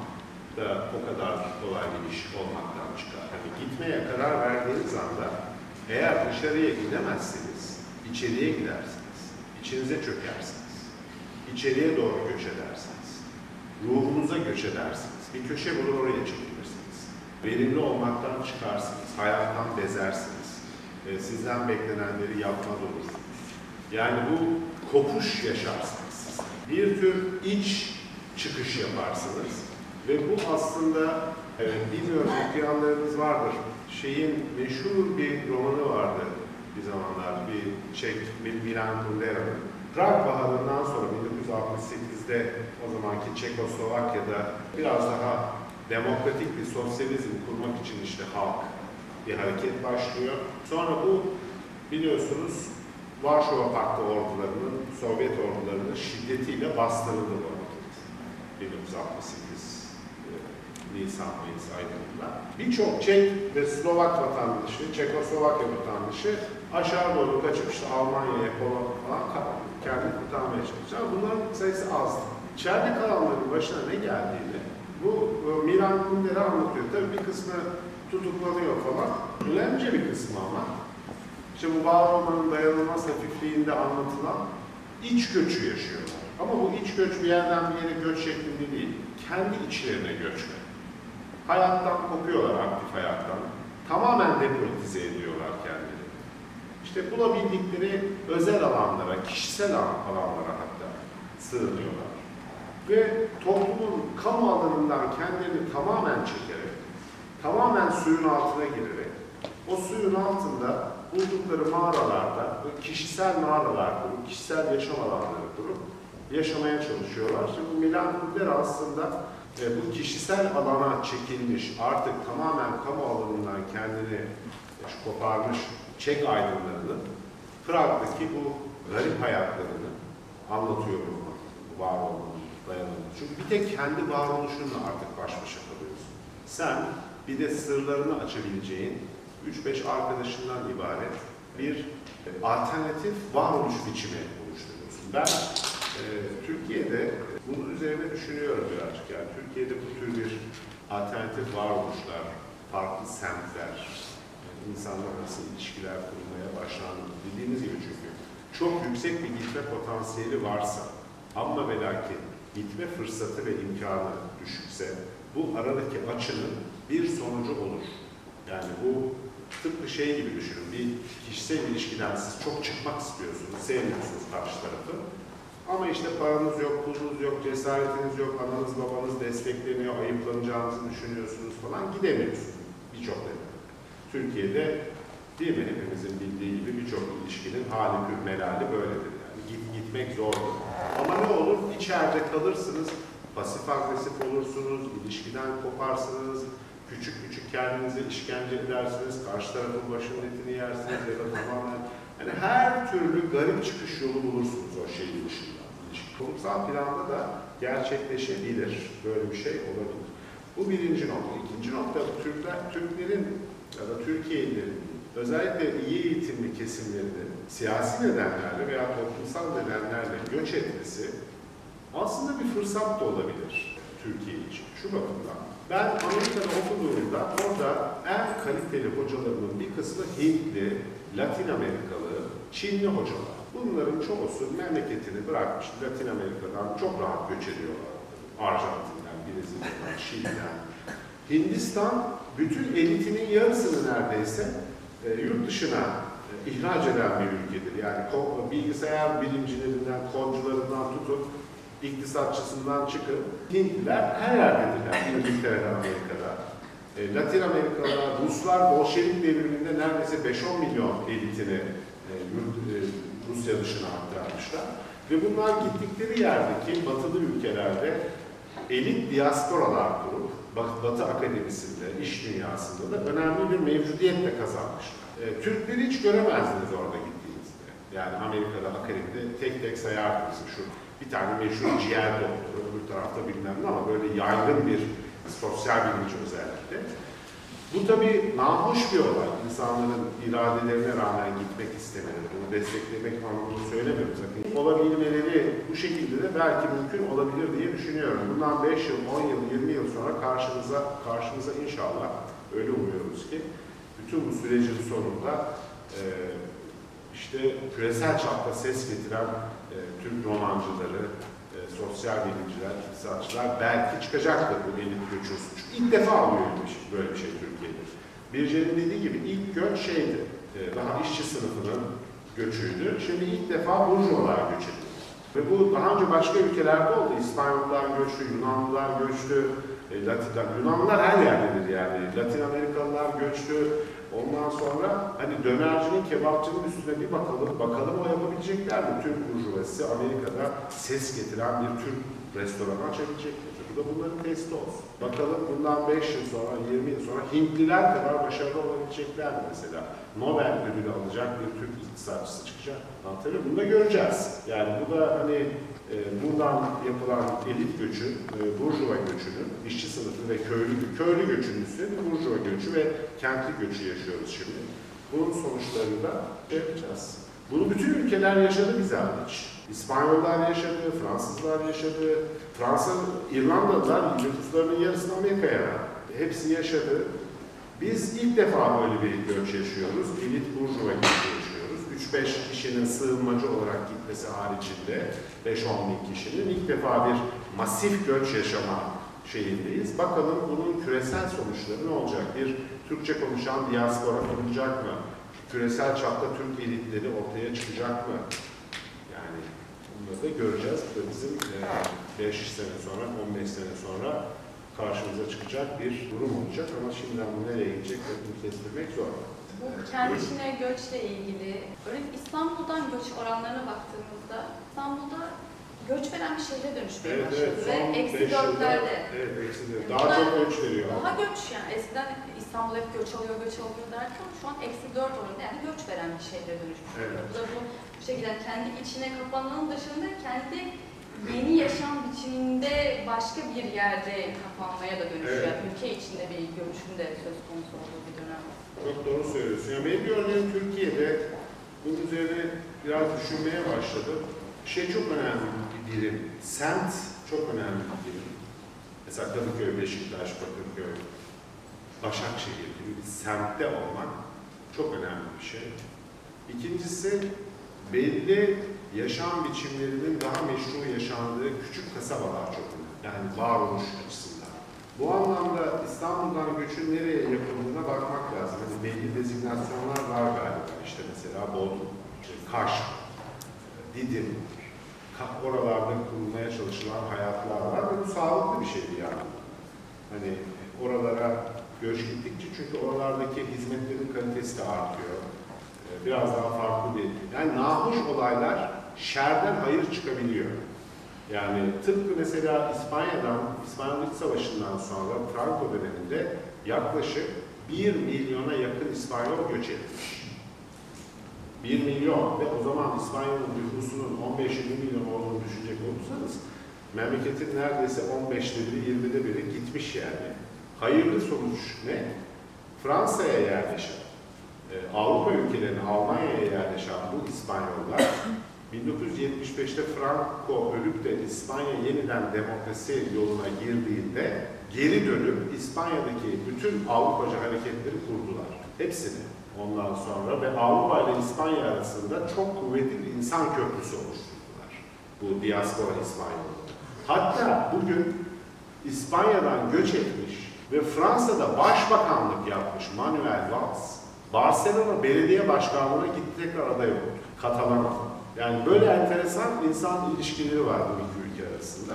da o kadar kolay bir iş olmaktan çıkar. Hani gitmeye karar verdiğiniz anda eğer dışarıya gidemezseniz içeriye gidersiniz, içinize çökersiniz, içeriye doğru göç edersiniz, ruhunuza göç edersiniz, bir köşe bulur oraya çekilirsiniz. Verimli olmaktan çıkarsınız, hayattan bezersiniz, e, sizden beklenenleri yapmaz olursunuz. Yani bu kopuş yaşarsınız. Bir tür iç çıkış yaparsınız. Ve bu aslında evet, bilmiyorum okuyanlarınız vardır. Şeyin meşhur bir romanı vardı bir zamanlar bir şey Milan Kundera'nın. Prag Baharı'ndan sonra 1968'de o zamanki Çekoslovakya'da biraz daha demokratik bir sosyalizm kurmak için işte halk bir hareket başlıyor. Sonra bu biliyorsunuz Varşova Paktı ordularının, Sovyet ordularının şiddetiyle bastırıldı bu hareket. 1968 e, Nisan Mayıs aylarında. Birçok Çek ve Slovak vatandaşı, Çekoslovakya vatandaşı aşağı doğru kaçıp işte Almanya'ya, Polonya falan kendini kurtarmaya çalışıyor. Bunların sayısı azdı. İçeride kalanların başına ne geldiğini bu e, Milan Kunder'e anlatıyor. Tabii bir kısmı tutuklanıyor falan. Önemli bir kısmı ama işte var olmanın dayanılmaz hafifliğinde anlatılan iç göçü yaşıyorlar. Ama bu iç göç bir yerden bir yere göç şeklinde değil, kendi içlerine göçme. Hayattan kopuyorlar aktif hayattan. Tamamen depolitize ediyorlar kendilerini. İşte bulabildikleri özel alanlara, kişisel alanlara hatta sığınıyorlar. Ve toplumun kamu alanından kendilerini tamamen çekerek, tamamen suyun altına girerek, o suyun altında buldukları mağaralarda, kişisel mağaralar kurup, kişisel yaşam alanları kurup yaşamaya çalışıyorlar. Şimdi Milan Kundera aslında e, bu kişisel alana çekilmiş, artık tamamen kamu alanından kendini koparmış Çek aydınlarının Prag'daki bu garip hayatlarını anlatıyor bu var olmanın. Çünkü bir tek kendi varoluşunla artık baş başa kalıyorsun. Sen bir de sırlarını açabileceğin 3-5 arkadaşından ibaret bir e, alternatif varoluş biçimi oluşturuyorsun. Ben e, Türkiye'de bunun üzerine düşünüyorum birazcık. Yani Türkiye'de bu tür bir alternatif varoluşlar, farklı semtler, insanlar arası ilişkiler kurmaya başlandı. Dediğiniz gibi çünkü çok yüksek bir gitme potansiyeli varsa ama ve lakin gitme fırsatı ve imkanı düşükse bu aradaki açının bir sonucu olur. Yani bu tıpkı şey gibi düşünün. Bir kişisel ilişkiden siz çok çıkmak istiyorsunuz, sevmiyorsunuz karşı tarafı. Ama işte paranız yok, pulunuz yok, cesaretiniz yok, ananız babanız desteklemiyor, ayıplanacağınızı düşünüyorsunuz falan gidemiyorsunuz birçok neden. Türkiye'de değil mi hepimizin bildiği gibi birçok ilişkinin hali melali böyledir. Yani git, gitmek zordur. Ama ne olur? İçeride kalırsınız, pasif agresif olursunuz, ilişkiden koparsınız, küçük küçük kendinize işkence edersiniz, karşı tarafın başının etini yersiniz ya da tamamen yani her türlü garip çıkış yolu bulursunuz o şeyin dışında. Kurumsal planda da gerçekleşebilir. Böyle bir şey olabilir. Bu birinci nokta. İkinci nokta Türkler, Türklerin ya da Türkiye'lilerin özellikle iyi eğitimli kesimlerinin siyasi nedenlerle veya toplumsal nedenlerle göç etmesi aslında bir fırsat da olabilir Türkiye için. Şu bakımdan. Ben Amerika'da okuduğumda orada en kaliteli hocalarının bir kısmı Hintli, Latin Amerikalı, Çinli hocalar. Bunların çoğusu memleketini bırakmış Latin Amerika'dan çok rahat göç ediyorlar. Arjantin'den, Brezilya'dan, Şili'den. Hindistan bütün elitinin yarısını neredeyse e, yurt dışına e, ihraç eden bir ülkedir. Yani bilgisayar bilimcilerinden, kodcularından tutun, iktisatçısından çıkıp Hintliler her yerdedirler. İngiltere'den, Amerika'da. E, Latin Amerikalılar, Ruslar Bolşevik devriminde neredeyse 5-10 milyon elitini e, e, Rusya dışına aktarmışlar. Ve bunlar gittikleri yerdeki batılı ülkelerde elit diasporalar kurup Batı Akademisi'nde, iş dünyasında da önemli bir mevcudiyet de kazanmışlar. E, Türkleri hiç göremezdiniz orada gittiğinizde. Yani Amerika'da akademide tek tek sayardınız şu bir tane meşhur ciğer doktoru, öbür tarafta bilmem ne ama böyle yaygın bir sosyal bilinç özellikle. Bu tabii nahoş bir olay. İnsanların iradelerine rağmen gitmek istemeleri, bunu desteklemek anlamında söylemiyorum sakın. Olabilmeleri bu şekilde de belki mümkün olabilir diye düşünüyorum. Bundan 5 yıl, 10 yıl, 20 yıl sonra karşımıza, karşımıza inşallah öyle umuyoruz ki bütün bu sürecin sonunda e, işte küresel çapta ses getiren Türk romancıları, e, sosyal bilimciler, iktisatçılar belki çıkacaktır bu elit göçü. Çünkü ilk defa oluyor böyle bir şey Türkiye'de. Birce'nin dediği gibi ilk göç şeydi, e, daha işçi sınıfının göçüydü. Şimdi ilk defa burjuvalar göç. Ve bu daha önce başka ülkelerde oldu. İspanyollar göçtü, Yunanlılar göçtü, e, Latin, Yunanlılar her yerdedir yani. Latin Amerikalılar göçtü. Ondan sonra hani dönercinin, kebapçının üstüne bir bakalım, bakalım o yapabilecekler mi? Türk burjuvası Amerika'da ses getiren bir Türk restoranı açabilecek mi? Bu da bunların testi olsun. Bakalım bundan 5 yıl sonra, 20 yıl sonra Hintliler kadar başarılı olabilecekler mi mesela? Nobel ödülü alacak bir Türk iktisatçısı çıkacak. Anlatabiliyor Bunu da göreceğiz. Yani bu da hani buradan yapılan elit göçü, e, burjuva göçünün, işçi sınıfı ve köylü, köylü göçünün üstüne bir burjuva göçü ve kentli göçü yaşıyoruz şimdi. Bunun sonuçlarını da yapacağız. Bunu bütün ülkeler yaşadı bize hariç. İspanyollar yaşadı, Fransızlar yaşadı, Fransa, İrlandalılar nüfuslarının yarısını Amerika'ya. Hepsi yaşadı. Biz ilk defa böyle bir göç yaşıyoruz. Elit burjuva göçü. 3-5 kişinin sığınmacı olarak gitmesi haricinde 5-10 bin kişinin ilk defa bir masif göç yaşama şeyindeyiz. Bakalım bunun küresel sonuçları ne olacak? Bir Türkçe konuşan diaspora kurulacak mı? Küresel çapta Türk elitleri ortaya çıkacak mı? Yani bunları da göreceğiz. Bu da bizim 5 e, sene sonra, 15 sene sonra karşımıza çıkacak bir durum olacak ama şimdiden bu nereye gidecek bunu kestirmek zor. Bu kendi içine göçle ilgili, öyle İstanbul'dan göç oranlarına baktığımızda İstanbul'da göç veren bir şehre dönüşmeye evet, başladı evet, ve eksi dörtlerde. Evet, eksi dört. Daha çok göç veriyor. Daha göç yani. Eskiden İstanbul hep göç alıyor, göç alıyor derken şu an eksi dört oranında yani göç veren bir şehre dönüşmüş. Evet. Bu da bu, bu şekilde kendi içine kapanmanın dışında kendi yeni yaşam biçiminde başka bir yerde kapanmaya da dönüşüyor. Evet. Ülke içinde bir görüşün de söz konusu olduğu bir dönem. Çok doğru söylüyorsun. Yani benim gördüğüm Türkiye'de bunun üzerine biraz düşünmeye başladım. Şey çok önemli bir birim. Semt çok önemli bir birim. Mesela Kadıköy, Beşiktaş, Bakırköy, Başakşehir gibi bir semtte olmak çok önemli bir şey. İkincisi belli yaşam biçimlerinin daha meşru yaşandığı küçük kasabalar çok önemli. Yani varoluş açısından. Bu anlamda İstanbul'dan göçün nereye yapıldığına bakmak lazım. Hani belli dezignasyonar var galiba. İşte mesela Bodrum, işte Kaş, Didim, oralarda kurulmaya çalışılan hayatlar var ve bu sağlıklı bir şey bir yandan. Hani oralara göç gittikçe çünkü oralardaki hizmetlerin kalitesi de artıyor. Ee, biraz daha farklı bir, yani nahoş olaylar şerden hayır çıkabiliyor. Yani tıpkı mesela İspanya'dan, İspanyol İç Savaşı'ndan sonra Franco döneminde yaklaşık 1 milyona yakın İspanyol göç etmiş. 1 milyon ve o zaman İspanya'nın nüfusunun 15-20 milyon olduğunu düşünecek olursanız memleketin neredeyse 15'te biri, 20'de biri gitmiş yani. Hayırlı sonuç ne? Fransa'ya yerleşen, e, Avrupa ülkelerine, Almanya'ya yerleşen bu İspanyollar 1975'te Franco ölüp de İspanya yeniden demokrasi yoluna girdiğinde geri dönüp İspanya'daki bütün Avrupacı hareketleri kurdular. Hepsini ondan sonra ve Avrupa ile İspanya arasında çok kuvvetli bir insan köprüsü oluşturdular. Bu diaspora İspanyolları. Hatta bugün İspanya'dan göç etmiş ve Fransa'da başbakanlık yapmış Manuel Valls, Barcelona belediye başkanlığına gitti tekrar aday oldu. Katalana. Yani böyle enteresan insan ilişkileri var bu iki ülke arasında.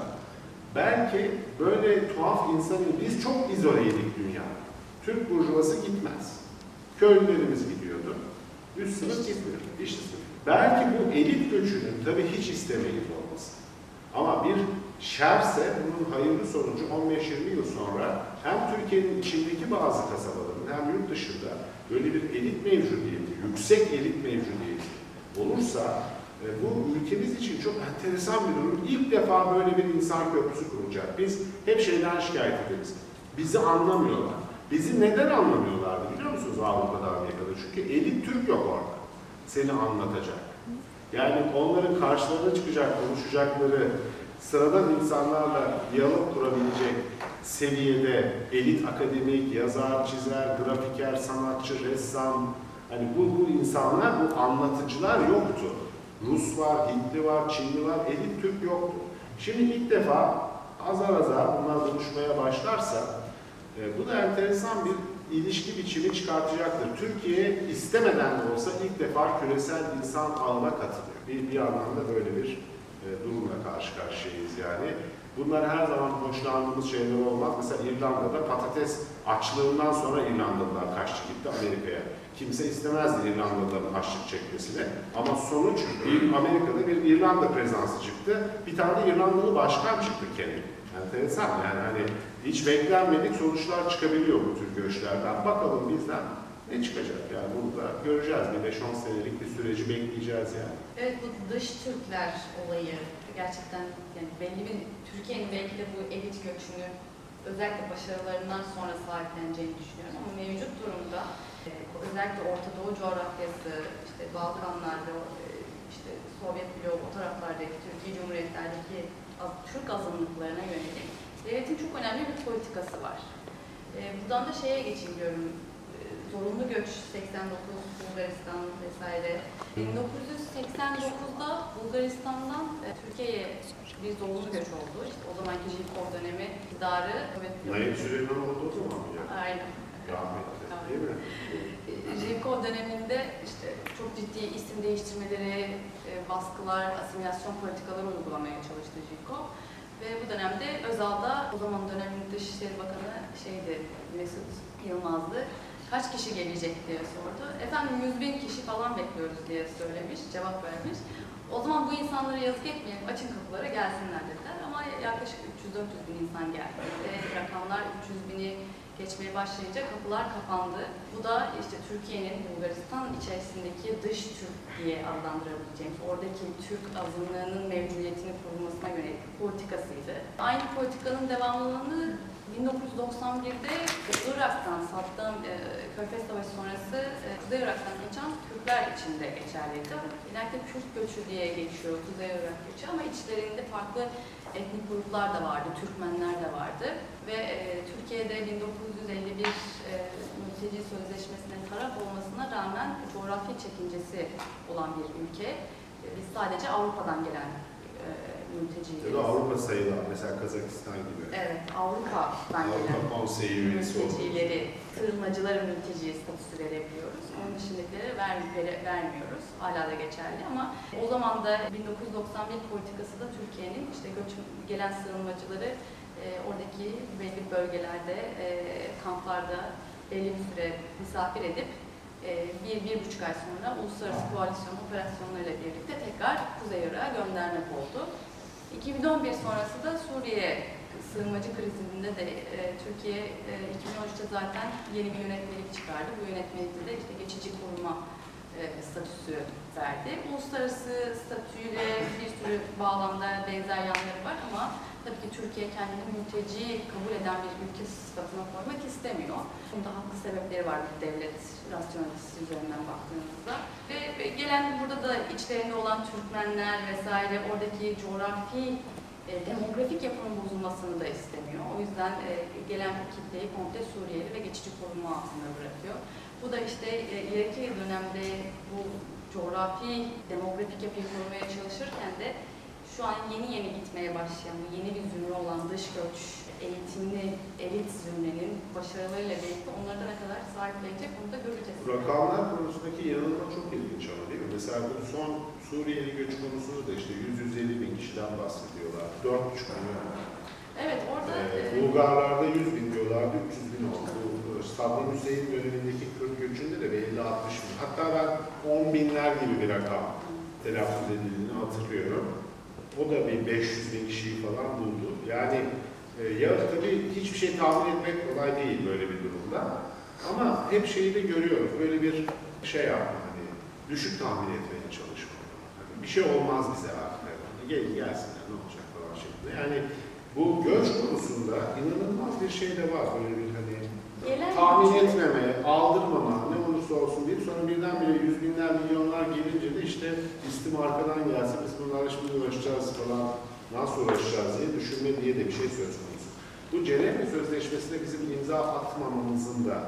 Belki böyle tuhaf insan, biz çok izoleydik dünya. Türk burjuvası gitmez. Köylülerimiz gidiyordu. Üst sınıf gitmiyor, iş sınıf. Belki bu elit göçünün tabii hiç istemeyiz olması. Ama bir şerse bunun hayırlı sonucu 15-20 yıl sonra hem Türkiye'nin içindeki bazı kasabaların hem yurt dışında böyle bir elit mevcudiyeti, yüksek elit mevcudiyeti olursa e, bu ülkemiz için çok enteresan bir durum. İlk defa böyle bir insan köprüsü kurulacak. Biz hep şeyden şikayet ederiz. Bizi anlamıyorlar. Bizi neden anlamıyorlardı biliyor musunuz Avrupa'da Amerika'da? Çünkü elit Türk yok orada. Seni anlatacak. Yani onların karşılarına çıkacak, konuşacakları, sıradan insanlarla diyalog kurabilecek seviyede elit akademik, yazar, çizer, grafiker, sanatçı, ressam, hani bu, bu insanlar, bu anlatıcılar yoktu. Rus var, Hintli var, Çinli var, elit Türk yoktu. Şimdi ilk defa azar azar bunlar konuşmaya başlarsa e, bu da enteresan bir ilişki biçimi çıkartacaktır. Türkiye istemeden de olsa ilk defa küresel insan ağına katılıyor. Bir, bir anlamda böyle bir e, durumla karşı karşıyayız yani. Bunlar her zaman hoşlandığımız şeyler olmaz. Mesela İrlanda'da patates açlığından sonra İrlandalılar kaçtı gitti Amerika'ya. Kimse istemezdi İrlandalıların açlık çekmesini. Ama sonuç Amerika'da bir İrlanda prezansı çıktı. Bir tane İrlandalı başkan çıktı Kenny. Enteresan yani hani hiç beklenmedik sonuçlar çıkabiliyor bu tür göçlerden. Bakalım bizden ne çıkacak yani bunu da göreceğiz. Bir 5-10 senelik bir süreci bekleyeceğiz yani. Evet bu dış Türkler olayı gerçekten yani belli bir Türkiye'nin belki de bu elit göçünü özellikle başarılarından sonra sahipleneceğini düşünüyorum ama mevcut durumda özellikle Orta Doğu coğrafyası, işte Balkanlar ve e, işte Sovyet bloğu o taraflardaki Türkiye Cumhuriyetlerdeki Türk azınlıklarına yönelik devletin çok önemli bir politikası var. E, buradan da şeye geçeyim diyorum. Zorunlu göç 89 Bulgaristan vesaire. 1989'da Bulgaristan'dan Türkiye'ye bir zorunlu göç oldu. İşte o zamanki Jilkov dönemi iktidarı. Naim Süleymanoğlu o zaman mı? Yani? Aynen. Rahmetli. Jilkov döneminde işte çok ciddi isim değiştirmeleri, baskılar, asimilasyon politikaları uygulamaya çalıştı Jilkov. Ve bu dönemde Özal'da o zaman dönemin Dışişleri Bakanı şeydi, Mesut Yılmaz'dı. Kaç kişi gelecek diye sordu. Efendim 100 bin kişi falan bekliyoruz diye söylemiş, cevap vermiş. O zaman bu insanlara yazık etmeyelim, açın kapıları gelsinler dediler. Ama yaklaşık 300-400 bin insan geldi. Ve rakamlar 300 bini geçmeye başlayınca kapılar kapandı. Bu da işte Türkiye'nin Bulgaristan içerisindeki dış Türk diye adlandırabileceğimiz, oradaki Türk azınlığının mevcudiyetini kurulmasına yönelik politikasıydı. Aynı politikanın devamlılığını 1991'de Irak'tan, Saddam e, Körfez Savaşı sonrası e, Kuzey Irak'tan geçen Türkler için de geçerliydi. Genellikle Kürt göçü diye geçiyor Kuzey Irak göçü ama içlerinde farklı etnik gruplar da vardı, Türkmenler de vardı. Ve e, Türkiye'de 1951 e, mülteci sözleşmesine taraf olmasına rağmen coğrafi çekincesi olan bir ülke. E, biz sadece Avrupa'dan gelen e, mülteciyiz. Ya da Avrupa sayılan mesela Kazakistan gibi. Evet, Avrupa'dan Avrupa gelen Konseyi mültecileri, tırmacılara mülteci statüsü verebiliyoruz. Onun dışındakileri ver, vere- vermiyoruz. Hala da geçerli ama o zaman da 1991 politikası da Türkiye'nin işte göç, gelen sığınmacıları e, oradaki belli bölgelerde, e, kamplarda belli bir süre misafir edip e, bir, bir buçuk ay sonra uluslararası koalisyon operasyonlarıyla birlikte tekrar Kuzey Irak'a göndermek oldu. 2011 sonrası da Suriye sığınmacı krizinde de e, Türkiye e, 2013'te zaten yeni bir yönetmelik çıkardı. Bu yönetmelikte de işte geçici koruma e, statüsü verdi. Uluslararası statüyle bir sürü bağlamda benzer yanları var ama tabii ki Türkiye kendini mülteci kabul eden bir ülke sıfatına koymak istemiyor. Bunda haklı sebepleri var bu devlet rasyonelitesi üzerinden baktığımızda. Ve ve gelen burada da içlerinde olan Türkmenler vesaire oradaki coğrafi e, demografik yapının bozulmasını da istemiyor. O yüzden e, gelen kitleyi komple Suriyeli ve geçici koruma altında bırakıyor. Bu da işte e, ileriki dönemde bu coğrafi demografik yapıyı korumaya çalışırken de şu an yeni yeni gitmeye başlayan, yeni bir zümre olan dış göç, eğitimli elit zümrenin başarılarıyla birlikte onlara da ne kadar sahiplenecek onu da göreceğiz. Rakamlar konusundaki yanılma çok ilginç ama değil mi? Mesela bu son Suriyeli göç konusunda da işte 100-150 bin kişiden bahsediyorlar. 4,5 milyon. Evet orada Ee, Bulgarlarda 100 bin diyorlardı, 300 bin oldu. Saddam Hüseyin dönemindeki Kürt göçünde de 50-60 bin. Hatta ben 10 binler gibi bir rakam telaffuz edildiğini hatırlıyorum. O da bir 500 bin kişiyi falan buldu. Yani e, ya tabii hiçbir şey tahmin etmek kolay değil böyle bir durumda. Ama hep şeyi de görüyoruz. Böyle bir şey yapma hani düşük tahmin etmeye çalışma. Hani bir şey olmaz bize artık. Hani gelin gelsinler ne olacak falan şeklinde. Yani bu göç konusunda inanılmaz bir şey de var. Böyle bir hani Gelen tahmin etmeme, aldırmama, ne olursa olsun deyip sonra birdenbire yüz binler, milyonlar gelince de işte istim arkadan gelse biz bunlarla şimdi uğraşacağız falan, nasıl uğraşacağız diye düşünme diye de bir şey söz konusu. Bu Cenevre Sözleşmesi'ne bizim imza atmamamızın da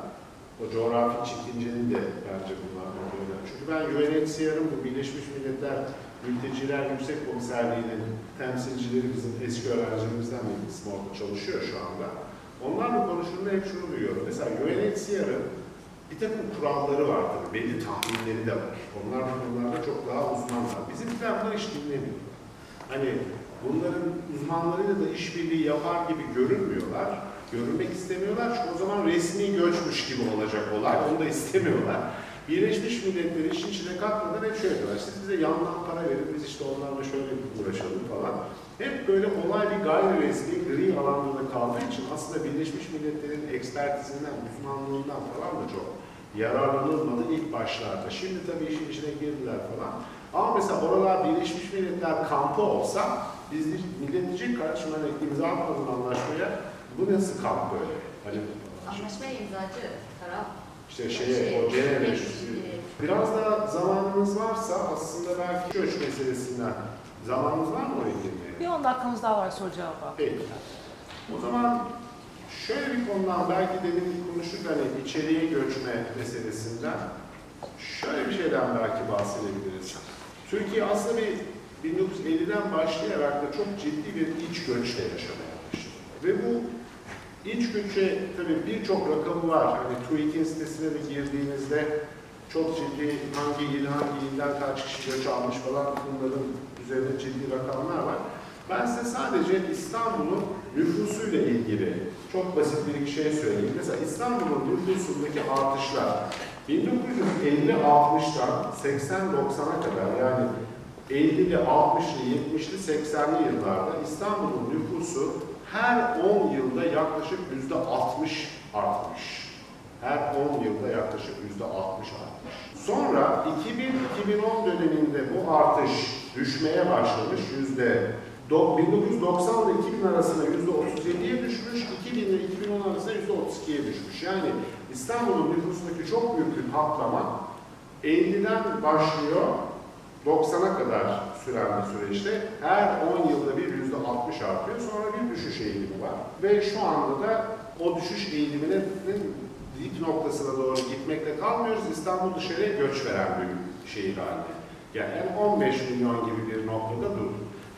o coğrafi çekincenin de bence bunlardan önemli. Çünkü ben UNHCR'ın bu Birleşmiş Milletler Mülteciler Yüksek Komiserliği'nin temsilcileri bizim eski öğrencilerimizden bir kısmı orada çalışıyor şu anda. Onlarla konuştuğumda hep şunu duyuyorum. Mesela UNHCR'ın bir takım kuralları var tabii, belli tahminleri de var. Onlar konularda çok daha uzmanlar. Bizimkiler bunları hiç dinlemiyor. Hani bunların uzmanlarıyla da işbirliği yapar gibi görünmüyorlar. Görünmek istemiyorlar çünkü o zaman resmi göçmüş gibi olacak olay. Onu da istemiyorlar. Birleşmiş Milletleri işin içine katmadan hep şöyle diyorlar. Siz bize yandan para verin, biz işte onlarla şöyle uğraşalım falan. Hep böyle olay bir gayri resmi gri alanda da kaldığı için aslında Birleşmiş Milletler'in ekspertizinden, uzmanlığından falan da çok yararlanılmadı ilk başlarda. Şimdi tabii işin içine girdiler falan. Ama mesela oralar Birleşmiş Milletler kampı olsa biz millet diyecek kardeşim hani imza atmadın anlaşmaya bu nasıl kamp böyle? Hani, Anlaşmaya imzacı taraf işte şeye, o Cenevre Biraz da zamanımız varsa aslında belki göç meselesinden zamanımız var mı oraya girmeye? Bir 10 dakikamız daha var soru cevaba. Peki. O zaman şöyle bir konudan belki demin konuştuk hani içeriye göçme meselesinden şöyle bir şeyden belki bahsedebiliriz. Türkiye aslında bir 1950'den başlayarak da çok ciddi bir iç göçle yaşamaya başladı. Ve bu iç göçe tabii birçok rakamı var. Hani TÜİK'in sitesine de girdiğinizde çok ciddi hangi il, hangi ilden kaç kişi göç almış falan bunların üzerinde ciddi rakamlar var. Ben size sadece İstanbul'un nüfusuyla ilgili çok basit bir iki şey söyleyeyim. Mesela İstanbul'un nüfusundaki artışlar 1950-60'dan 80-90'a kadar yani 50'li, 60'lı, 70'li, 80'li yıllarda İstanbul'un nüfusu her 10 yılda yaklaşık %60 artmış. Her 10 yılda yaklaşık %60 artmış. Sonra 2000-2010 döneminde bu artış düşmeye başlamış. Yüzde 1990 ile 2000 arasında %37'ye düşmüş, 2000 ile 2010 arasında %32'ye düşmüş. Yani İstanbul'un nüfusundaki çok büyük bir patlama 50'den başlıyor, 90'a kadar süren bir süreçte her 10 yılda bir yüzde 60 artıyor. Sonra bir düşüş eğilimi var. Ve şu anda da o düşüş eğiliminin dip noktasına doğru gitmekle kalmıyoruz. İstanbul dışarıya göç veren bir şehir haline. Yani 15 milyon gibi bir noktada dur.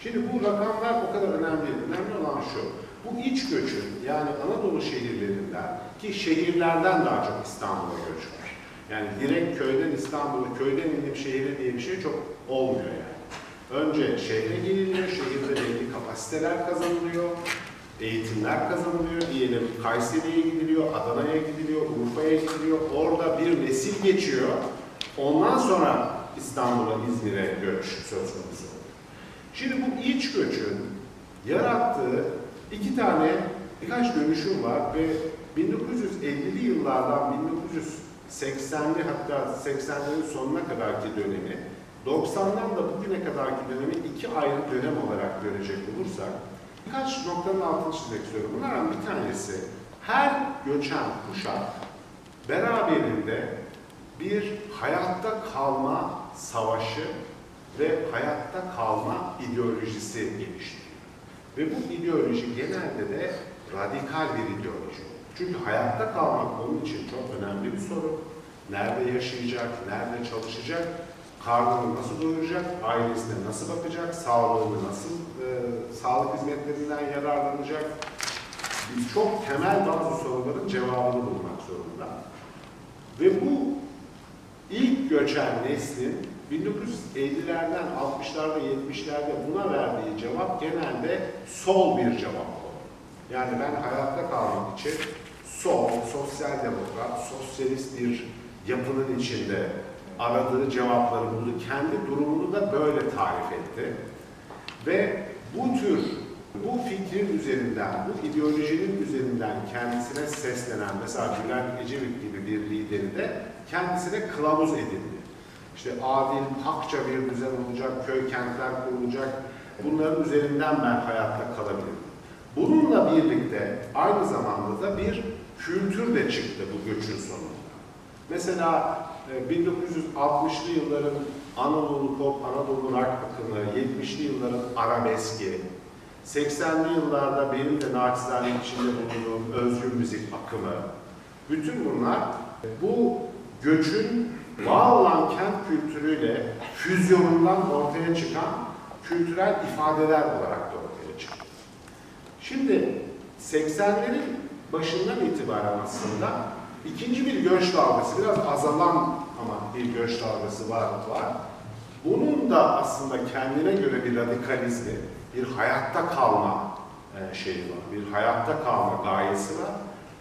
Şimdi bu rakamlar o kadar önemli değil. Önemli olan şu. Bu iç göçün yani Anadolu şehirlerinden ki şehirlerden daha çok İstanbul'a göç var. Yani direkt köyden İstanbul'a, köyden indim şehire diye bir şey çok olmuyor yani. Önce şehre geliniyor, şehirde belli kapasiteler kazanılıyor, eğitimler kazanılıyor. Diyelim Kayseri'ye gidiliyor, Adana'ya gidiliyor, Urfa'ya gidiliyor. Orada bir nesil geçiyor. Ondan sonra İstanbul'a, İzmir'e göç söz konusu. Şimdi bu iç göçün yarattığı iki tane birkaç dönüşüm var ve 1950'li yıllardan 1980'li hatta 80'lerin sonuna kadarki dönemi 90'dan da bugüne kadarki dönemi iki ayrı dönem olarak görecek olursak birkaç noktanın altını çizmek istiyorum. Bunlardan bir tanesi her göçen kuşak beraberinde bir hayatta kalma savaşı ve hayatta kalma ideolojisi geliştiriyor. Ve bu ideoloji genelde de radikal bir ideoloji. Çünkü hayatta kalmak onun için çok önemli bir soru. Nerede yaşayacak, nerede çalışacak, karnını nasıl doyuracak, ailesine nasıl bakacak, sağlığını nasıl, e, sağlık hizmetlerinden yararlanacak. Biz çok temel bazı soruların cevabını bulmak zorunda. Ve bu ilk göçen neslin 1950'lerden 60'larda 70'lerde buna verdiği cevap genelde sol bir cevap oldu. Yani ben hayatta kalmak için sol, sosyal demokrat, sosyalist bir yapının içinde aradığı cevapları buldu. Kendi durumunu da böyle tarif etti. Ve bu tür, bu fikrin üzerinden, bu ideolojinin üzerinden kendisine seslenen, mesela Bülent Ecevit gibi bir lideri de kendisine kılavuz edildi. İşte adil, hakça bir düzen olacak, köy kentler kurulacak. Bunların üzerinden ben hayatta kalabilirim. Bununla birlikte aynı zamanda da bir kültür de çıktı bu göçün sonunda. Mesela 1960'lı e, yılların Anadolu pop, Anadolu rock akımı, 70'li yılların arabeski, 80'li yıllarda benim de naçizane içinde bulunduğum özgür müzik akımı, bütün bunlar bu göçün var olan kent kültürüyle füzyonundan ortaya çıkan kültürel ifadeler olarak da ortaya çıktı. Şimdi 80'lerin başından itibaren aslında ikinci bir göç dalgası, biraz azalan ama bir göç dalgası var. var. Bunun da aslında kendine göre bir radikalizmi, bir hayatta kalma e, şeyi var, bir hayatta kalma gayesi var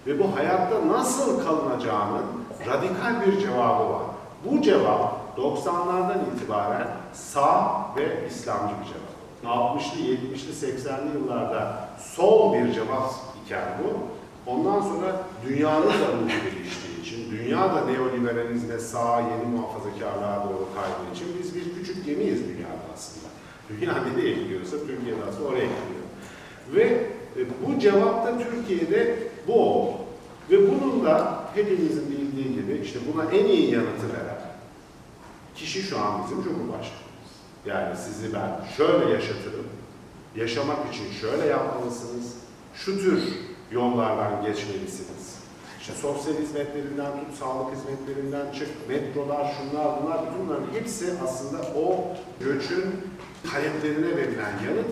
ve bu hayatta nasıl kalınacağının radikal bir cevabı var. Bu cevap 90'lardan itibaren sağ ve İslamcı bir cevap. 60'lı, 70'li, 80'li yıllarda sol bir cevap iken bu, ondan sonra dünyanın ruhu geliştiği için, dünya da neoliberalizme, sağ, yeni muhafazakarlığa doğru kaydığı için biz bir küçük gemiyiz dünyada aslında. Dünya nereye gidiyorsa Türkiye'de aslında oraya gidiyor. Ve e, bu cevap da Türkiye'de bu oldu. Ve bunun da hepimizin bildiği gibi işte buna en iyi yanıtı veren kişi şu an bizim Cumhurbaşkanımız. Yani sizi ben şöyle yaşatırım, yaşamak için şöyle yapmalısınız, şu tür yollardan geçmelisiniz. İşte sosyal hizmetlerinden tut, sağlık hizmetlerinden çık, metrolar, şunlar, bunlar, bunların hepsi aslında o göçün taleplerine verilen yanıt.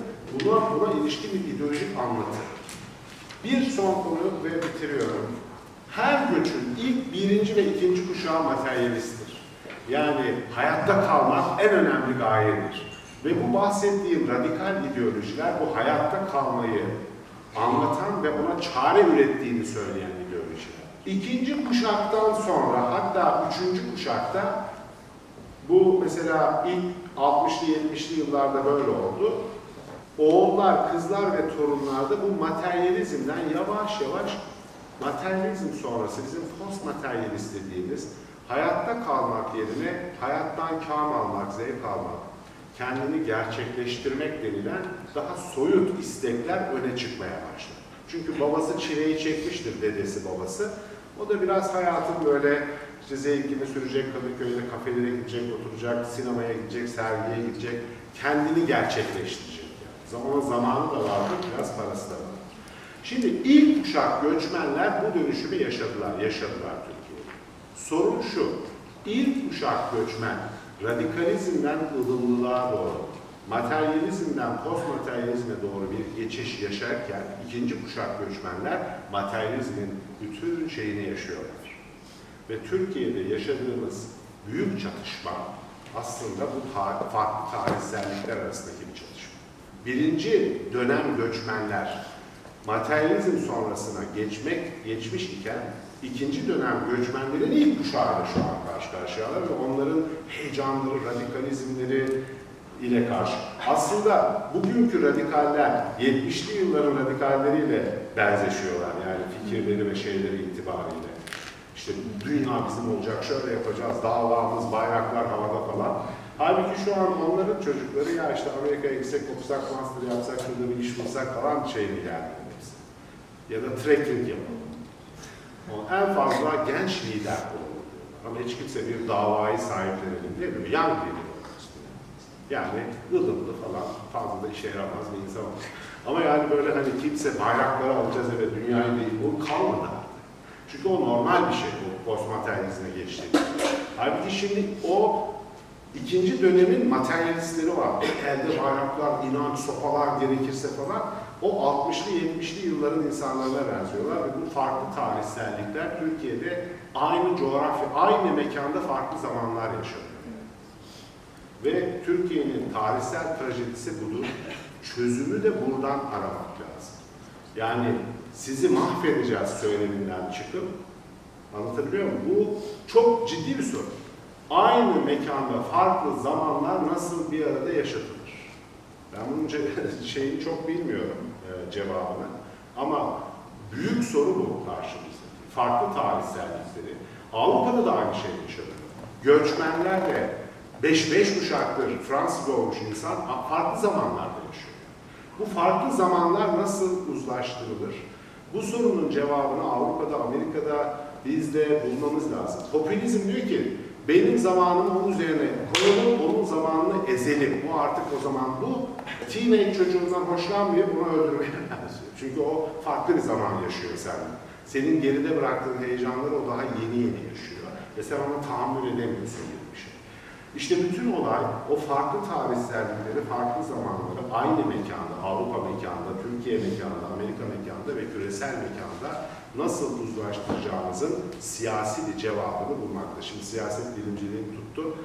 Buna, buna ilişkin bir ideolojik anlatı. Bir son konu ve bitiriyorum. Her göçün ilk birinci ve ikinci kuşağı materyalisttir. Yani hayatta kalmak en önemli gayedir. Ve bu bahsettiğim radikal ideolojiler bu hayatta kalmayı anlatan ve ona çare ürettiğini söyleyen ideolojiler. İkinci kuşaktan sonra hatta üçüncü kuşakta bu mesela ilk 60'lı 70'li yıllarda böyle oldu. Oğullar, kızlar ve torunlarda bu materyalizmden yavaş yavaş materyalizm sonrası bizim post materyalist dediğimiz hayatta kalmak yerine hayattan kâm almak, zevk almak, kendini gerçekleştirmek denilen daha soyut istekler öne çıkmaya başladı. Çünkü babası çileyi çekmiştir, dedesi babası. O da biraz hayatın böyle işte zevkini sürecek, Kadıköy'de kafelere gidecek, oturacak, sinemaya gidecek, sergiye gidecek, kendini gerçekleştirecek. Yani. Zaman zamanı da vardı, biraz parası da var. Şimdi ilk kuşak göçmenler bu dönüşümü yaşadılar, yaşadılar Türkiye'de. Sorun şu, ilk kuşak göçmen radikalizmden ılımlılığa doğru, materyalizmden postmateryalizme doğru bir geçiş yaşarken ikinci kuşak göçmenler materyalizmin bütün şeyini yaşıyorlar. Ve Türkiye'de yaşadığımız büyük çatışma aslında bu tar farklı tarihsellikler arasındaki bir çatışma. Birinci dönem göçmenler materyalizm sonrasına geçmek geçmiş iken ikinci dönem göçmenlerin ilk kuşağıyla şu an karşı karşıyalar ve onların heyecanları, radikalizmleri ile karşı. Aslında bugünkü radikaller 70'li yılların radikalleriyle benzeşiyorlar yani fikirleri ve şeyleri itibariyle. İşte dünya bizim olacak, şöyle yapacağız, davamız, bayraklar havada falan. Halbuki şu an onların çocukları ya işte Amerika'ya gitsek, okusak, master yapsak, şurada bir iş bulsak falan şeyini yani. Ya da trekking yapalım. O en fazla genç lider olalım. Ama hiç kimse bir davayı sahiplenelim. Young leader olmak istiyor. Yani ılımlı falan fazla da işe yaramaz bir insan olmuş. Ama yani böyle hani kimse bayrakları alacağız evet dünyayı değil, bu kalmadı. Çünkü o normal bir şey bu postmateryalizme geçti. Halbuki şimdi o ikinci dönemin materyalistleri var. Elde bayraklar, inanç, sopalar gerekirse falan. O 60'lı 70'li yılların insanlarına benziyorlar ve bu farklı tarihsellikler Türkiye'de aynı coğrafya, aynı mekanda farklı zamanlar yaşanıyor. Ve Türkiye'nin tarihsel trajedisi budur. Çözümü de buradan aramak lazım. Yani sizi mahvedeceğiz söyleminden çıkıp, anlatabiliyor muyum? Bu çok ciddi bir sorun. Aynı mekanda farklı zamanlar nasıl bir arada yaşatılır? Ben bunun şeyini çok bilmiyorum cevabını. Ama büyük soru bu karşımızda. Farklı tarihsellikleri. Avrupa'da da aynı şey yaşanıyor. Göçmenlerle 5-5 kuşaktır Fransız olmuş insan farklı zamanlarda yaşıyor. Bu farklı zamanlar nasıl uzlaştırılır? Bu sorunun cevabını Avrupa'da, Amerika'da biz de bulmamız lazım. Popülizm diyor ki benim zamanımı onun üzerine koyalım, onun zamanını ezelim. Bu artık o zaman bu teenage çocuğundan hoşlanmıyor, bunu öldürmeye benziyor. Çünkü o farklı bir zaman yaşıyor sen. Senin geride bıraktığın heyecanları o daha yeni yeni yaşıyor. Ve sen ona tahammül edemiyorsun gibi bir şey. İşte bütün olay o farklı tarihsellikleri, farklı zamanları aynı mekanda, Avrupa mekanda, Türkiye mekanda, Amerika mekanda ve küresel mekanda nasıl uzlaştıracağımızın siyasi bir cevabını bulmakta. Şimdi siyaset bilimciliğim tuttu.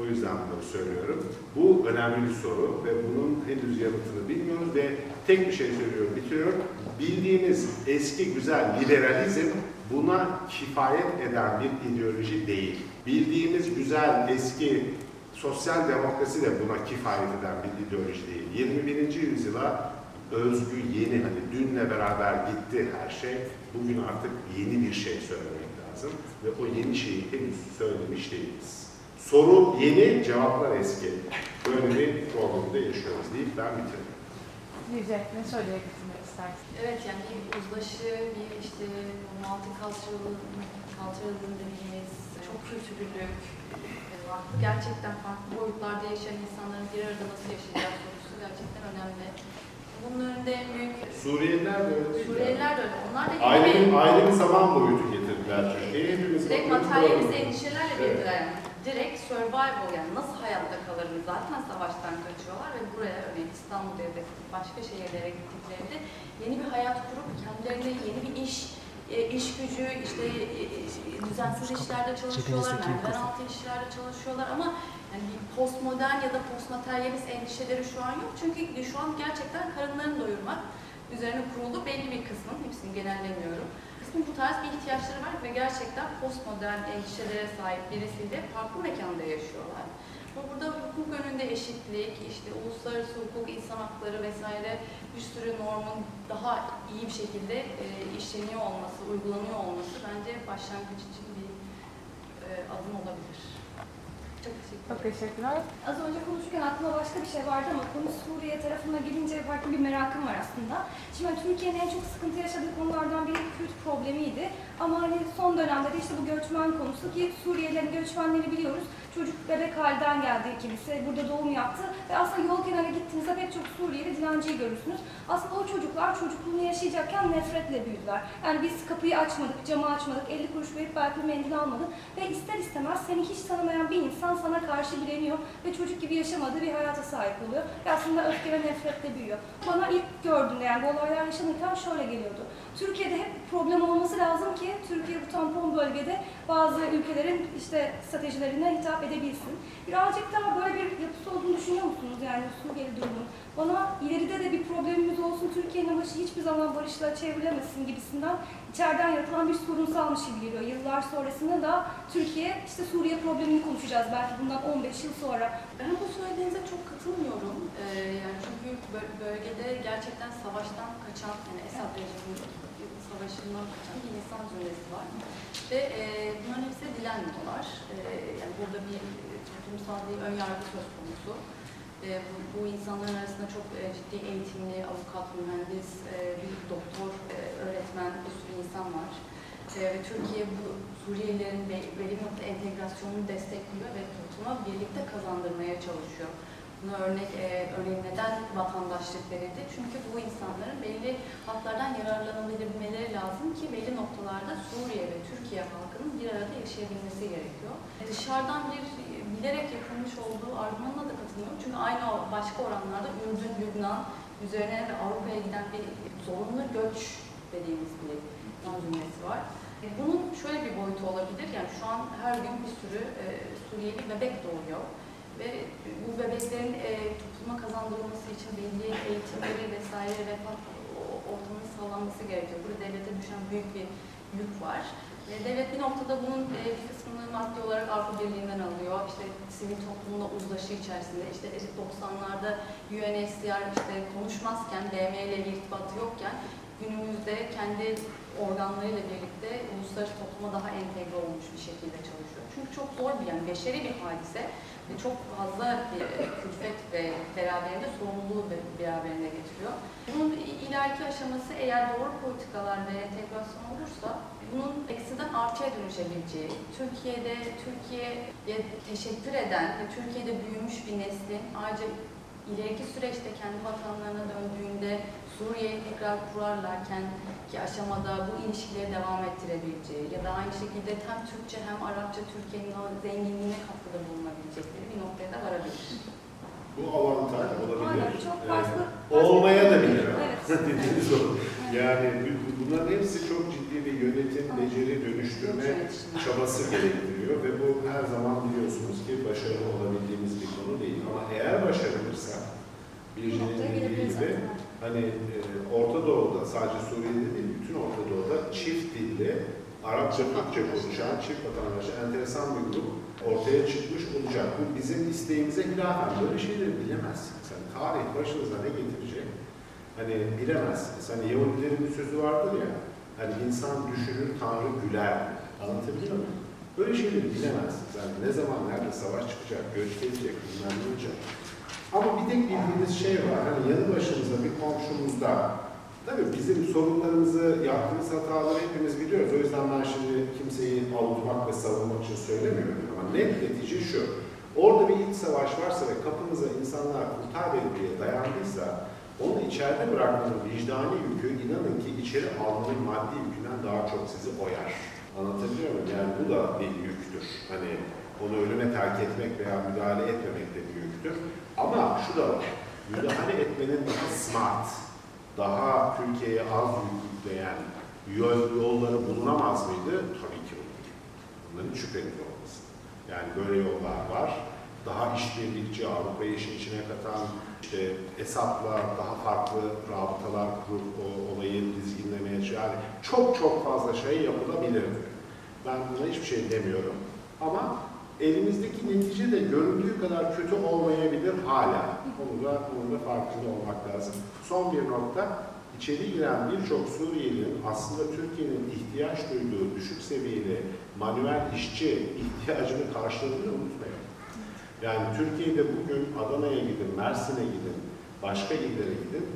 O yüzden bunları söylüyorum. Bu önemli bir soru ve bunun henüz yanıtını bilmiyoruz ve tek bir şey söylüyorum, bitiriyorum. Bildiğimiz eski güzel liberalizm buna kifayet eden bir ideoloji değil. Bildiğimiz güzel eski sosyal demokrasi de buna kifayet eden bir ideoloji değil. 21. yüzyıla özgü yeni hani dünle beraber gitti her şey. Bugün artık yeni bir şey söylemek lazım ve o yeni şeyi henüz söylemiş değiliz. Soru yeni, cevaplar eski. Böyle bir problemde yaşıyoruz deyip ben bitirdim. Yüce, ne söyleyebilmek istersin? Evet yani bir uzlaşı, bir işte multiculturalism dediğimiz çok kültürlülük, e, gerçekten farklı boyutlarda yaşayan insanların bir arada nasıl yaşayacağı sorusu gerçekten önemli. Bunun önünde en büyük Suriyeliler de öyle değil? Suriyeliler de öyle. Onlar da Ayrı, yine bir- ayrı bir zaman boyutu getirdiler Türkiye'ye. Hepimiz direkt böyle. endişelerle Evet. birlikte yani direkt survival yani nasıl hayatta kalırım zaten savaştan kaçıyorlar ve buraya örneğin İstanbul'da ya da başka şehirlere gittiklerinde yeni bir hayat kurup kendilerine yeni bir iş e, iş gücü işte e, e, düzensiz işlerde çalışıyorlar, merdiven altı işlerde çalışıyorlar ama bir postmodern ya da postmateryalist endişeleri şu an yok. Çünkü şu an gerçekten karınlarını doyurmak üzerine kurulu belli bir kısmın, hepsini genellemiyorum. Kısmın bu tarz bir ihtiyaçları var ve gerçekten postmodern endişelere sahip birisiyle farklı mekanda yaşıyorlar. Ama burada hukuk önünde eşitlik, işte uluslararası hukuk, insan hakları vesaire bir sürü normun daha iyi bir şekilde e, işleniyor olması, uygulanıyor olması bence başlangıç için bir e, adım olabilir. Çok teşekkürler. Az önce konuşurken aklıma başka bir şey vardı ama konu Suriye tarafına gelince farklı bir merakım var aslında. Şimdi hani Türkiye'nin en çok sıkıntı yaşadığı konulardan biri Kürt problemiydi. Ama hani son dönemde de işte bu göçmen konusu ki Suriyelilerin göçmenleri biliyoruz. Çocuk bebek halden geldi kimisi, burada doğum yaptı ve aslında yol kenarına gittiğinizde pek çok Suriyeli dilenciyi görürsünüz. Aslında o çocuklar çocukluğunu yaşayacakken nefretle büyüdüler. Yani biz kapıyı açmadık, camı açmadık, 50 kuruş verip belki mendil almadık ve ister istemez seni hiç tanımayan bir insan sana karşı direniyor ve çocuk gibi yaşamadığı bir hayata sahip oluyor. Ve aslında öfke ve nefretle büyüyor. Bana ilk gördüğümde yani bu olaylar yaşanırken şöyle geliyordu. Türkiye'de hep problem olması lazım ki Türkiye bu tampon bölgede bazı ülkelerin işte stratejilerine hitap edebilsin. Birazcık daha böyle bir yapısı olduğunu düşünüyor musunuz yani Suriyeli durumun? Bana ileride de bir problemimiz olsun, Türkiye'nin başı hiçbir zaman barışla çevrilemesin gibisinden içeriden yaratılan bir sorunsalmış gibi geliyor. Yıllar sonrasında da Türkiye işte Suriye problemini konuşacağız belki bundan 15 yıl sonra. Ben bu söylediğinize çok katılmıyorum. Ee, yani çünkü bö- bölgede gerçekten savaştan kaçan, yani Esad rejiminin savaşından kaçan bir insan zümresi var. Ve e, bunların hepsi dilenmiyorlar. E, yani burada bir e, toplumsal bir ön yargı söz konusu. E, bu, bu insanların arasında çok e, ciddi eğitimli, avukat, mühendis, e, bir doktor, e, öğretmen, bir sürü insan var. E, ve Türkiye bu Suriyelilerin be- belli bir entegrasyonunu destekliyor ve topluma birlikte kazandırmaya çalışıyor. Buna örnek, e, örneğin neden vatandaşlık verildi? Çünkü bu insanların belli haklardan yararlanabilmeleri lazım ki belli noktalarda Suriye ve Türkiye halkının bir arada yaşayabilmesi gerekiyor. Dışarıdan bir bilerek yapılmış olduğu argümanına da katılmıyorum. Çünkü aynı başka oranlarda Ürdün, Lübnan üzerine ve Avrupa'ya giden bir zorunlu göç dediğimiz bir cümlesi var. E, Bunun şöyle bir boyutu olabilir. Yani şu an her gün bir sürü e, Suriyeli bebek doğuyor. Ve bu bebeklerin e, topluma kazandırılması için belli eğitimleri vesaire refah ortamının sağlanması gerekiyor. Burada devlete düşen büyük bir yük var. E, devlet bir noktada bunun e, bir kısmını maddi olarak Avrupa Birliği'nden alıyor. İşte sivil toplumla uzlaşı içerisinde, işte 90'larda UNHCR işte konuşmazken, BM ile bir irtibatı yokken günümüzde kendi organlarıyla birlikte uluslararası topluma daha entegre olmuş bir şekilde çalışıyor. Çünkü çok zor bir yani beşeri bir hadise ve çok fazla bir külfet ve beraberinde sorumluluğu be- beraberinde getiriyor. Bunun ileriki aşaması eğer doğru politikalar ve entegrasyon olursa bunun eksiden artıya dönüşebileceği, Türkiye'de Türkiye'ye teşekkür eden ve Türkiye'de büyümüş bir neslin ayrıca ileriki süreçte kendi vatanlarına döndüğünde Suriye'yi tekrar kurarlarken ki aşamada bu ilişkileri devam ettirebileceği ya da aynı şekilde hem Türkçe hem Arapça Türkiye'nin o zenginliğine katkıda bulunabilecekleri bir noktaya da varabilir. Bu avantaj olabilir. Aynen, çok Ee, farklı- olmaya da bilir. Evet. Dediğiniz o. Yani bu, bu bunların hepsi çok ciddi bir yönetim, beceri, dönüştürme çabası gerektiriyor ve bu her zaman biliyorsunuz ki başarılı olabildiğimiz bir konu değil. Ama eğer başarılırsa bir dediği gibi hani e, Orta Doğu'da sadece Suriye'de değil bütün Orta Doğu'da çift dilli Arapça, Türkçe konuşan çift vatandaşı enteresan bir grup ortaya çıkmış olacak. Bu bizim isteğimize hilafen böyle şeyleri bilemezsiniz. Yani tarih başınıza ne getirecek? Hani bilemezsiniz. Hani Yahudilerin bir sözü vardır ya, hani insan düşünür, Tanrı güler. Anlatabiliyor muyum? Böyle şeyleri bilemezsiniz. Yani ne zaman, nerede savaş çıkacak, göç gelecek, bilmem ne olacak. Ama bir tek bildiğiniz şey var. Hani yanı başımızda bir komşumuzda Tabii bizim sorunlarımızı, yaptığımız hataları hepimiz biliyoruz. O yüzden ben şimdi kimseyi avutmak ve savunmak için söylemiyorum. Ama net netice şu. Orada bir iç savaş varsa ve kapımıza insanlar kurtar beni diye dayandıysa onu içeride bırakmanın vicdani yükü inanın ki içeri almanın maddi yükünden daha çok sizi oyar. Anlatabiliyor muyum? Yani bu da bir yüktür. Hani onu ölüme terk etmek veya müdahale etmemek de bir yüktür. Şu da. Müdahale etmenin daha smart, daha Türkiye'ye az yük yükleyen yol, yolları bulunamaz mıydı? Tabii ki olur. Bunların şüpheli olması. Yani böyle yollar var. Daha işbirlikçi, Avrupa'yı işin içine katan, işte Esat'la daha farklı rabıtalar kurup o olayı dizginlemeye yani çok çok fazla şey yapılabilirdi. Ben buna hiçbir şey demiyorum. Ama elimizdeki netice de göründüğü kadar kötü olmayabilir hala. Onu da, onun da farkında olmak lazım. Son bir nokta, içeri giren birçok Suriyeli'nin aslında Türkiye'nin ihtiyaç duyduğu düşük seviyeli manuel işçi ihtiyacını karşıladığını unutmayalım. Yani Türkiye'de bugün Adana'ya gidin, Mersin'e gidin, başka illere gidin,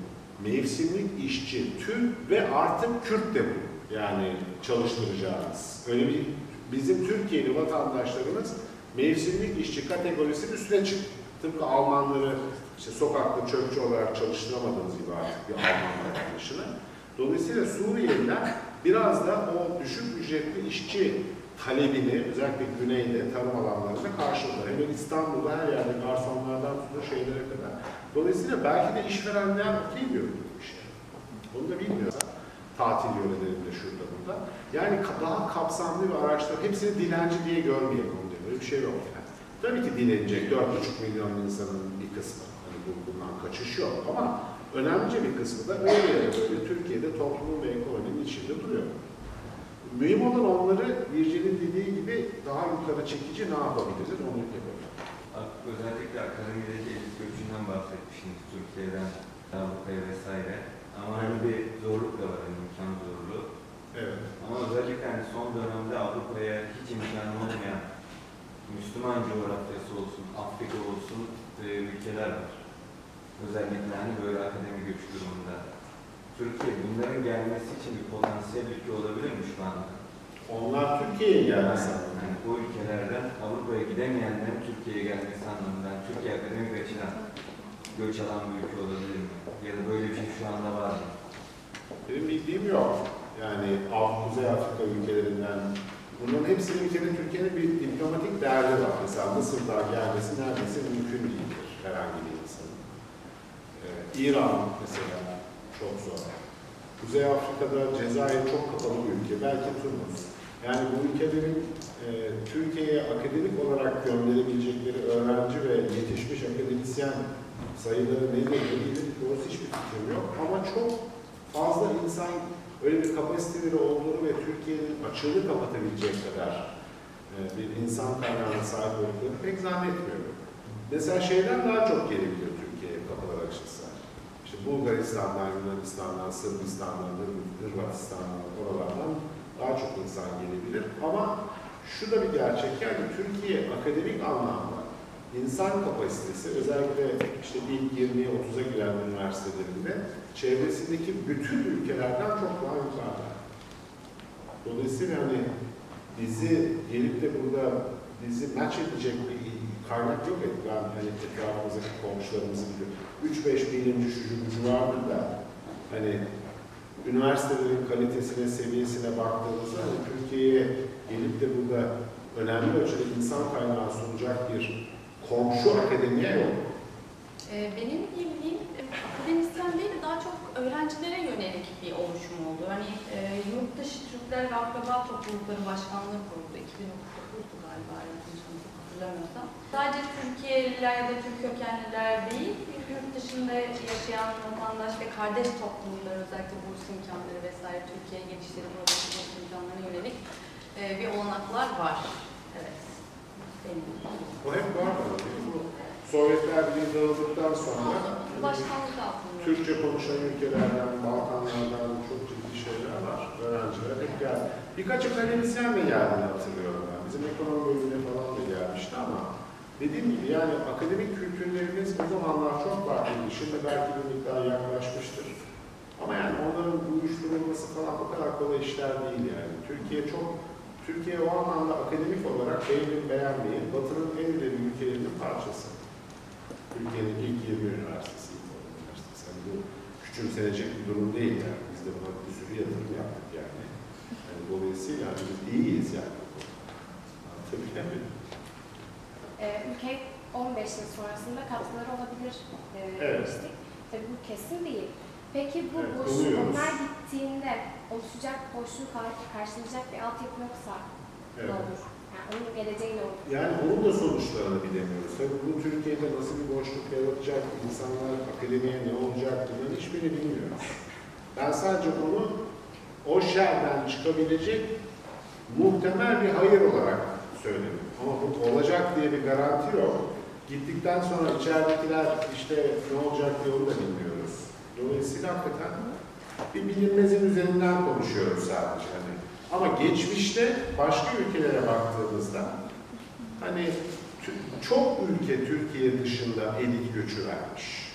mevsimlik işçi, Türk ve artık Kürt de bu. Yani çalıştıracağınız. Öyle bir bizim Türkiye'li vatandaşlarımız mevsimlik işçi kategorisinin üstüne çıktı. Tıpkı Almanları işte sokakta çöpçü olarak çalıştıramadığınız gibi artık bir Alman vatandaşını. Dolayısıyla Suriyeliler biraz da o düşük ücretli işçi talebini özellikle güneyde, tarım alanlarında karşıladılar. Hemen İstanbul'da her yerde garsonlardan tutun şeylere kadar. Dolayısıyla belki de işverenler okey diyor bu işe. Onu da bilmiyorsa tatil yörelerinde şurada burada. Yani daha kapsamlı bir araçlar, hepsini dilenci diye görmeyelim bir şey yok yani. Tabii ki dilenecek 4,5 milyon insanın bir kısmı. Hani bu, bundan kaçış yok ama önemlice bir kısmı da öyle ya böyle Türkiye'de toplumun ve ekonominin içinde duruyor. Mühim olan onları Virgil'in dediği gibi daha yukarı çekici ne yapabiliriz onu yapalım. Özellikle akademideki elit göçünden bahsetmiştiniz Türkiye'den Avrupa'ya vesaire. Ama hani bir zorluk da var, hani imkan zorluğu. Evet. Ama özellikle hani son dönemde Avrupa'ya hiç imkanı olmayan Müslüman coğrafyası olsun, Afrika olsun e, ülkeler var. Özellikle hani böyle akademi göç durumunda. Türkiye bunların gelmesi için bir potansiyel ülke olabilir mi şu anda? Onlar Türkiye'ye gelmesi Yani, yani bu ülkelerden Avrupa'ya gidemeyenlerin Türkiye'ye gelmesi anlamında Türkiye akademik açıdan göç alan bir ülke olabilir mi? Ya da böyle bir şey şu anda var mı? Benim bildiğim yok. Yani Kuzey Afrika ülkelerinden bunların hepsinin bir kere Türkiye'nin bir diplomatik derdi var. Mesela Mısır'dan gelmesi neredeyse mümkün değildir herhangi bir insanın. Ee, İran mesela çok zor. Kuzey Afrika'da Cezayir çok kapalı bir ülke. Belki Tunus. Yani bu ülkelerin e, Türkiye'ye akademik olarak gönderebilecekleri öğrenci ve yetişmiş akademisyen sayıları nedir, doğrusu hiçbir fikrim yok. Ama çok fazla insan öyle bir kapasiteleri olduğunu ve Türkiye'nin açığını kapatabilecek kadar e, bir insan kaynağına sahip olduklarını pek zannetmiyorum. Mesela şeyden daha çok gelebilir Türkiye'ye kapılar açılsa. İşte Bulgaristan'dan, Yunanistan'dan, Sırbistan'dan, Hırvatistan'dan, oralardan daha çok insan gelebilir. Ama şu da bir gerçek yani Türkiye akademik anlamda insan kapasitesi özellikle işte ilk 20'ye 30'a giren üniversitelerinde çevresindeki bütün ülkelerden çok daha yukarıda. Dolayısıyla hani bizi gelip de burada bizi match edecek bir kaynak yok et. Ben hani etrafımızdaki komşularımızı biliyorum. 3-5 bilimci şu vardır da hani üniversitelerin kalitesine, seviyesine baktığımızda hani Türkiye'ye gelip de burada önemli ölçüde insan kaynağı sunacak bir komşu akademiye yok. Ee, Benim bildiğim e, akademisyen değil de daha çok öğrencilere yönelik bir oluşum oldu. Hani e, yurt dışı Türkler ve Akraba Toplulukları Başkanlığı kuruldu. 2009'du galiba yanlış hatırlamıyorsam. Sadece Türkiye'liler ya da Türk kökenliler değil, yurt dışında yaşayan vatandaş ve kardeş topluluklar özellikle burs imkanları vesaire Türkiye'ye gelişleri burs imkanlarına yönelik e, bir olanaklar var. Evet. O hep var mı? Bu Sovyetler Birliği dağıldıktan sonra. Türkçe konuşan ülkelerden, Balkanlardan çok ciddi şeyler var. Öğrenciler hep geldi. Birkaç akademisyen de geldiğini hatırlıyorum ben. Bizim ekonomi bölümüne falan da gelmişti ama dediğim gibi yani akademik kültürlerimiz o zamanlar çok farklıydı. Şimdi belki bir miktar yaklaşmıştır. Ama yani onların uyuşturulması falan o kadar kolay işler değil yani. Türkiye çok, Türkiye o anlamda akademik olarak beğenip beğenmeyin, Batı'nın en ileri ülkelerinin parçası. Türkiye'nin ilk 20 üniversitesi, üniversitesi. Yani bu küçümsenecek bir durum değil yani. Biz de buna bir sürü yatırım yaptık yani. yani dolayısıyla yani biz iyiyiz yani. Anlatabiliyor muyum? Ee, ülke 15 yıl sonrasında katkıları olabilir e, Evet. demiştik. Tabii bu kesin değil. Peki bu Evet, boşluk umuyoruz. Gittiğinde oluşacak boşluğu kar- karşılayacak bir altyapı yoksa ne Evet. olur? Yani onun geleceği ne olur? Yani onun da sonuçlarını bilemiyoruz. Tabii bu Türkiye'de nasıl bir boşluk yaratacak, insanlar akademiye ne olacak bunların hiçbirini bilmiyoruz. Ben sadece onu o şerden çıkabilecek muhtemel bir hayır olarak söyledim. Ama bu olacak diye bir garanti yok. Gittikten sonra içeridekiler işte ne olacak diye onu da bilmiyoruz. Dolayısıyla hakikaten bir bilinmezin üzerinden konuşuyoruz sadece. Hani. Ama geçmişte başka ülkelere baktığımızda hani çok ülke Türkiye dışında elit göçü vermiş.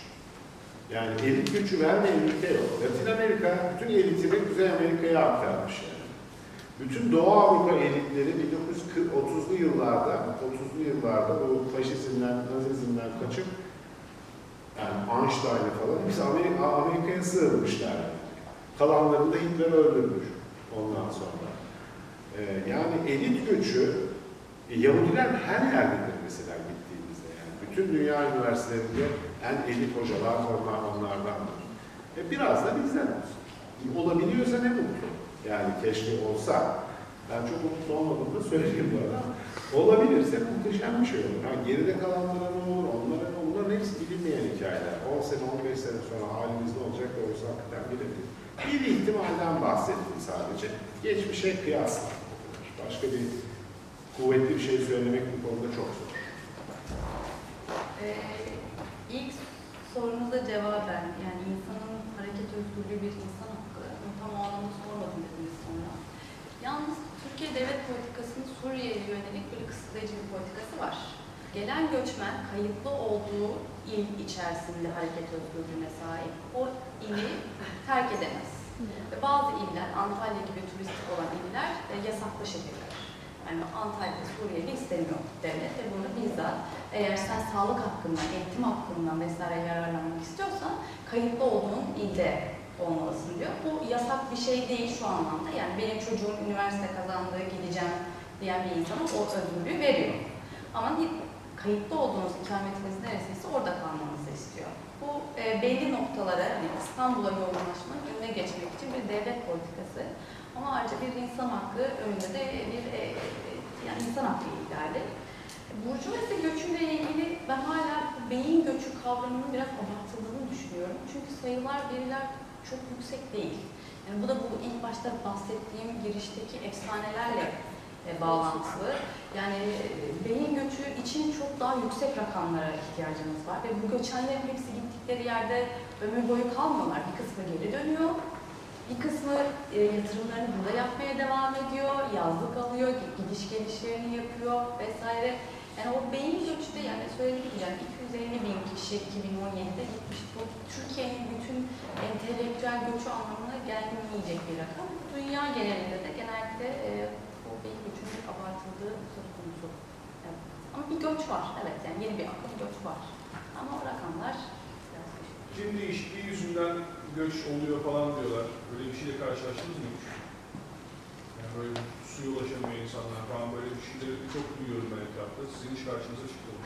Yani elit göçü vermeyen ülke yok. Latin Amerika bütün elitini Kuzey Amerika'ya aktarmış yani. Bütün Doğu Avrupa elitleri 1930'lu yıllarda, 30'lu yıllarda bu faşizmden, nazizmden kaçıp yani Einstein'ı falan hepsi Amerika, Amerika'ya sığınmışlar. Kalanlarını da Hitler öldürmüş ondan sonra. Ee, yani elit göçü, e, Yahudiler her yerdedir mesela gittiğimizde yani. Bütün dünya üniversitelerinde en elit hocalar onlar, onlardandır. E, biraz da bizden olsun. Olabiliyorsa ne mutlu. Yani keşke olsa. Ben çok mutlu olmadığımı söyleyeyim bu arada. Olabilirse muhteşem bir şey olur. Ha, geride kalanlara ne olur, onlara ne olur, onların hepsi bilinmeyen hikayeler. 10 sene, 15 sene sonra halimiz ne olacak da olsa hakikaten bilemeyiz. Bir ihtimalden bahsettim sadece. Geçmişe kıyasla. Başka bir kuvvetli bir şey söylemek bu konuda çok zor. Ee, ilk sorunuza cevaben, yani insanın hareket özgürlüğü bir insan hakkı, tam o anlamda sormadım dediniz sonra. Yalnız Türkiye devlet politikasının Suriye'ye yönelik böyle kısıtlayıcı bir politikası var. Gelen göçmen kayıtlı olduğu il içerisinde hareket özgürlüğüne sahip. O ili terk edemez. Ve bazı iller, Antalya gibi turistik olan iller e, yasaklı şehirler. Yani Antalya, Suriyeli istemiyor devlet ve bunu bizzat eğer sen sağlık hakkından, eğitim hakkından vesaire yararlanmak istiyorsan kayıtlı olduğun ilde olmalısın diyor. Bu yasak bir şey değil şu anlamda. Yani benim çocuğum üniversite kazandı, gideceğim diyen bir insana o özgürlüğü veriyor. Ama kayıtlı olduğunuz ikametiniz neresiyse orada kalmanızı istiyor. Bu e, belli noktalara, hani İstanbul'a yoğunlaşmanın önüne geçmek için bir devlet politikası. Ama ayrıca bir insan hakkı önünde de bir e, yani insan hakkı ihlali. Burjuvazi göçüyle ilgili ben hala beyin göçü kavramının biraz abartıldığını düşünüyorum. Çünkü sayılar, veriler çok yüksek değil. Yani bu da bu ilk başta bahsettiğim girişteki efsanelerle e, bağlantılı. Yani e, beyin göçü için çok daha yüksek rakamlara ihtiyacımız var ve bu göçenlerin hepsi gittikleri yerde ömür boyu kalmıyorlar. Bir kısmı geri dönüyor, bir kısmı e, yatırımlarını burada yapmaya devam ediyor, yazlık alıyor, gidiş gelişlerini yapıyor vesaire. Yani o beyin göçü de yani söylediğim gibi yani 250 bin kişi 2017'de gitmiş. Bu Türkiye'nin bütün entelektüel göçü anlamına gelmeyecek bir rakam. Dünya genelinde de genellikle abartıldığı söz konusu. Evet. Ama bir göç var, evet yani yeni bir akım göç var. Ama o rakamlar biraz düşük. Iklim değişikliği yüzünden göç oluyor falan diyorlar. Böyle bir şeyle karşılaştınız mı hiç? Yani böyle suya ulaşamıyor insanlar falan böyle bir şeyleri çok duyuyorum ben etrafta. Sizin hiç karşınıza çıktı mı?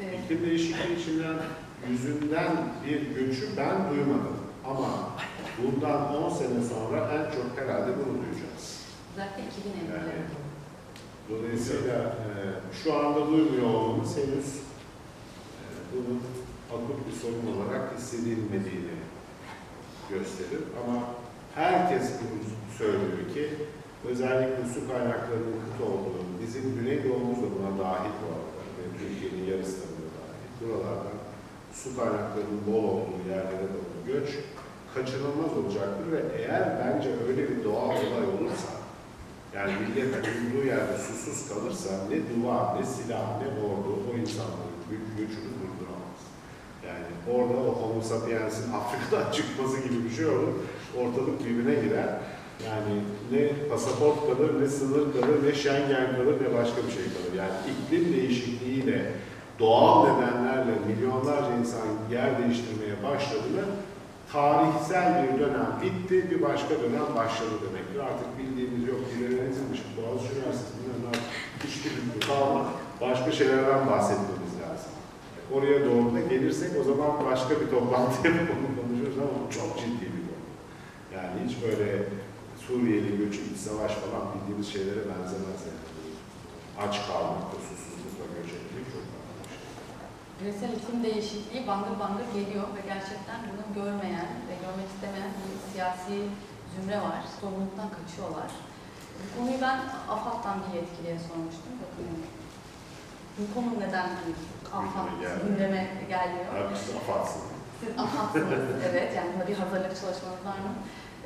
Ee, İklim değişikliği içinden yüzünden bir göçü ben duymadım. Ama bundan 10 sene sonra en çok herhalde bunu duyacağız. Özellikle 2000 Yani evlileri. dolayısıyla e, şu anda duymuyor olmamız henüz e, bunun akut bir sorun olarak hissedilmediğini gösterir. Ama herkes bunu söylüyor ki özellikle su kaynaklarının kıt olduğu, bizim Güneydoğumuz da buna dahil bu arada ve Türkiye'nin yarısı da buna dahil. Buralardan su kaynaklarının bol olduğu yerlere doğru göç kaçınılmaz olacaktır ve eğer bence öyle bir doğal olay olursa yani millet bulunduğu yerde susuz kalırsa ne duvar, ne silah, ne ordu o insanların büyük göçünü durduramaz. Yani orada o homo sapiens'in Afrika'dan çıkması gibi bir şey olur. Ortalık birbirine girer. Yani ne pasaport kalır, ne sınır kalır, ne Schengen kalır, ne başka bir şey kalır. Yani iklim değişikliğiyle, doğal nedenlerle milyonlarca insan yer değiştirmeye başladığında tarihsel bir dönem bitti, bir başka dönem başladı demektir. Artık bildiğimiz yok, ilerenizmiş, Boğaziçi Üniversitesi, ne, hiçbir bitti, kalma. Başka şeylerden bahsetmemiz lazım. Oraya doğru da gelirsek o zaman başka bir toplantı yapıp onu konuşuruz ama bu çok ciddi bir konu. Yani hiç böyle Suriyeli göçü, iç savaş falan bildiğimiz şeylere benzemez yani. Aç kalmakta, susuzlukla göç etmek çok farklı bir şey. Küresel iklim değişikliği bangır bangır geliyor ve gerçekten bunu görmeyen ve görmek istemeyen bir siyasi zümre var. Sorumluluktan kaçıyorlar. Bu konuyu ben AFAD'dan bir yetkiliye sormuştum. Bakın bu konu neden AFAD gündeme gelmiyor? Abi siz. Siz AFAD'sınız, evet. Yani buna bir hazırlık çalışmanız var mı?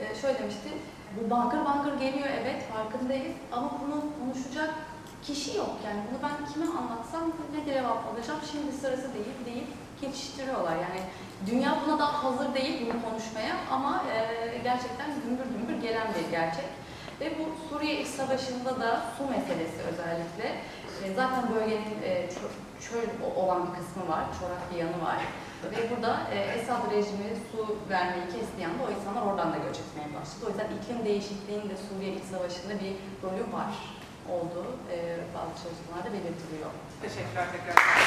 Ee, şöyle demişti, bu bangır bangır geliyor evet farkındayız ama bunu konuşacak kişi yok. Yani bunu ben kime anlatsam ne cevap alacağım şimdi sırası değil deyip geçiştiriyorlar. Yani dünya buna daha hazır değil bunu konuşmaya ama e, gerçekten gümbür gümbür gelen bir gerçek. Ve bu Suriye İç Savaşı'nda da su meselesi özellikle. E, zaten bölgenin e, çö- çöl olan bir kısmı var, çorak bir yanı var. Ve burada e, Esad rejimi su vermeyi kestiği anda o insanlar oradan da göç etmeye başladı. O yüzden iklim değişikliğinin de Suriye İç Savaşı'nda bir rolü var olduğu e, bazı çalışmalarda belirtiliyor. Teşekkürler tekrar.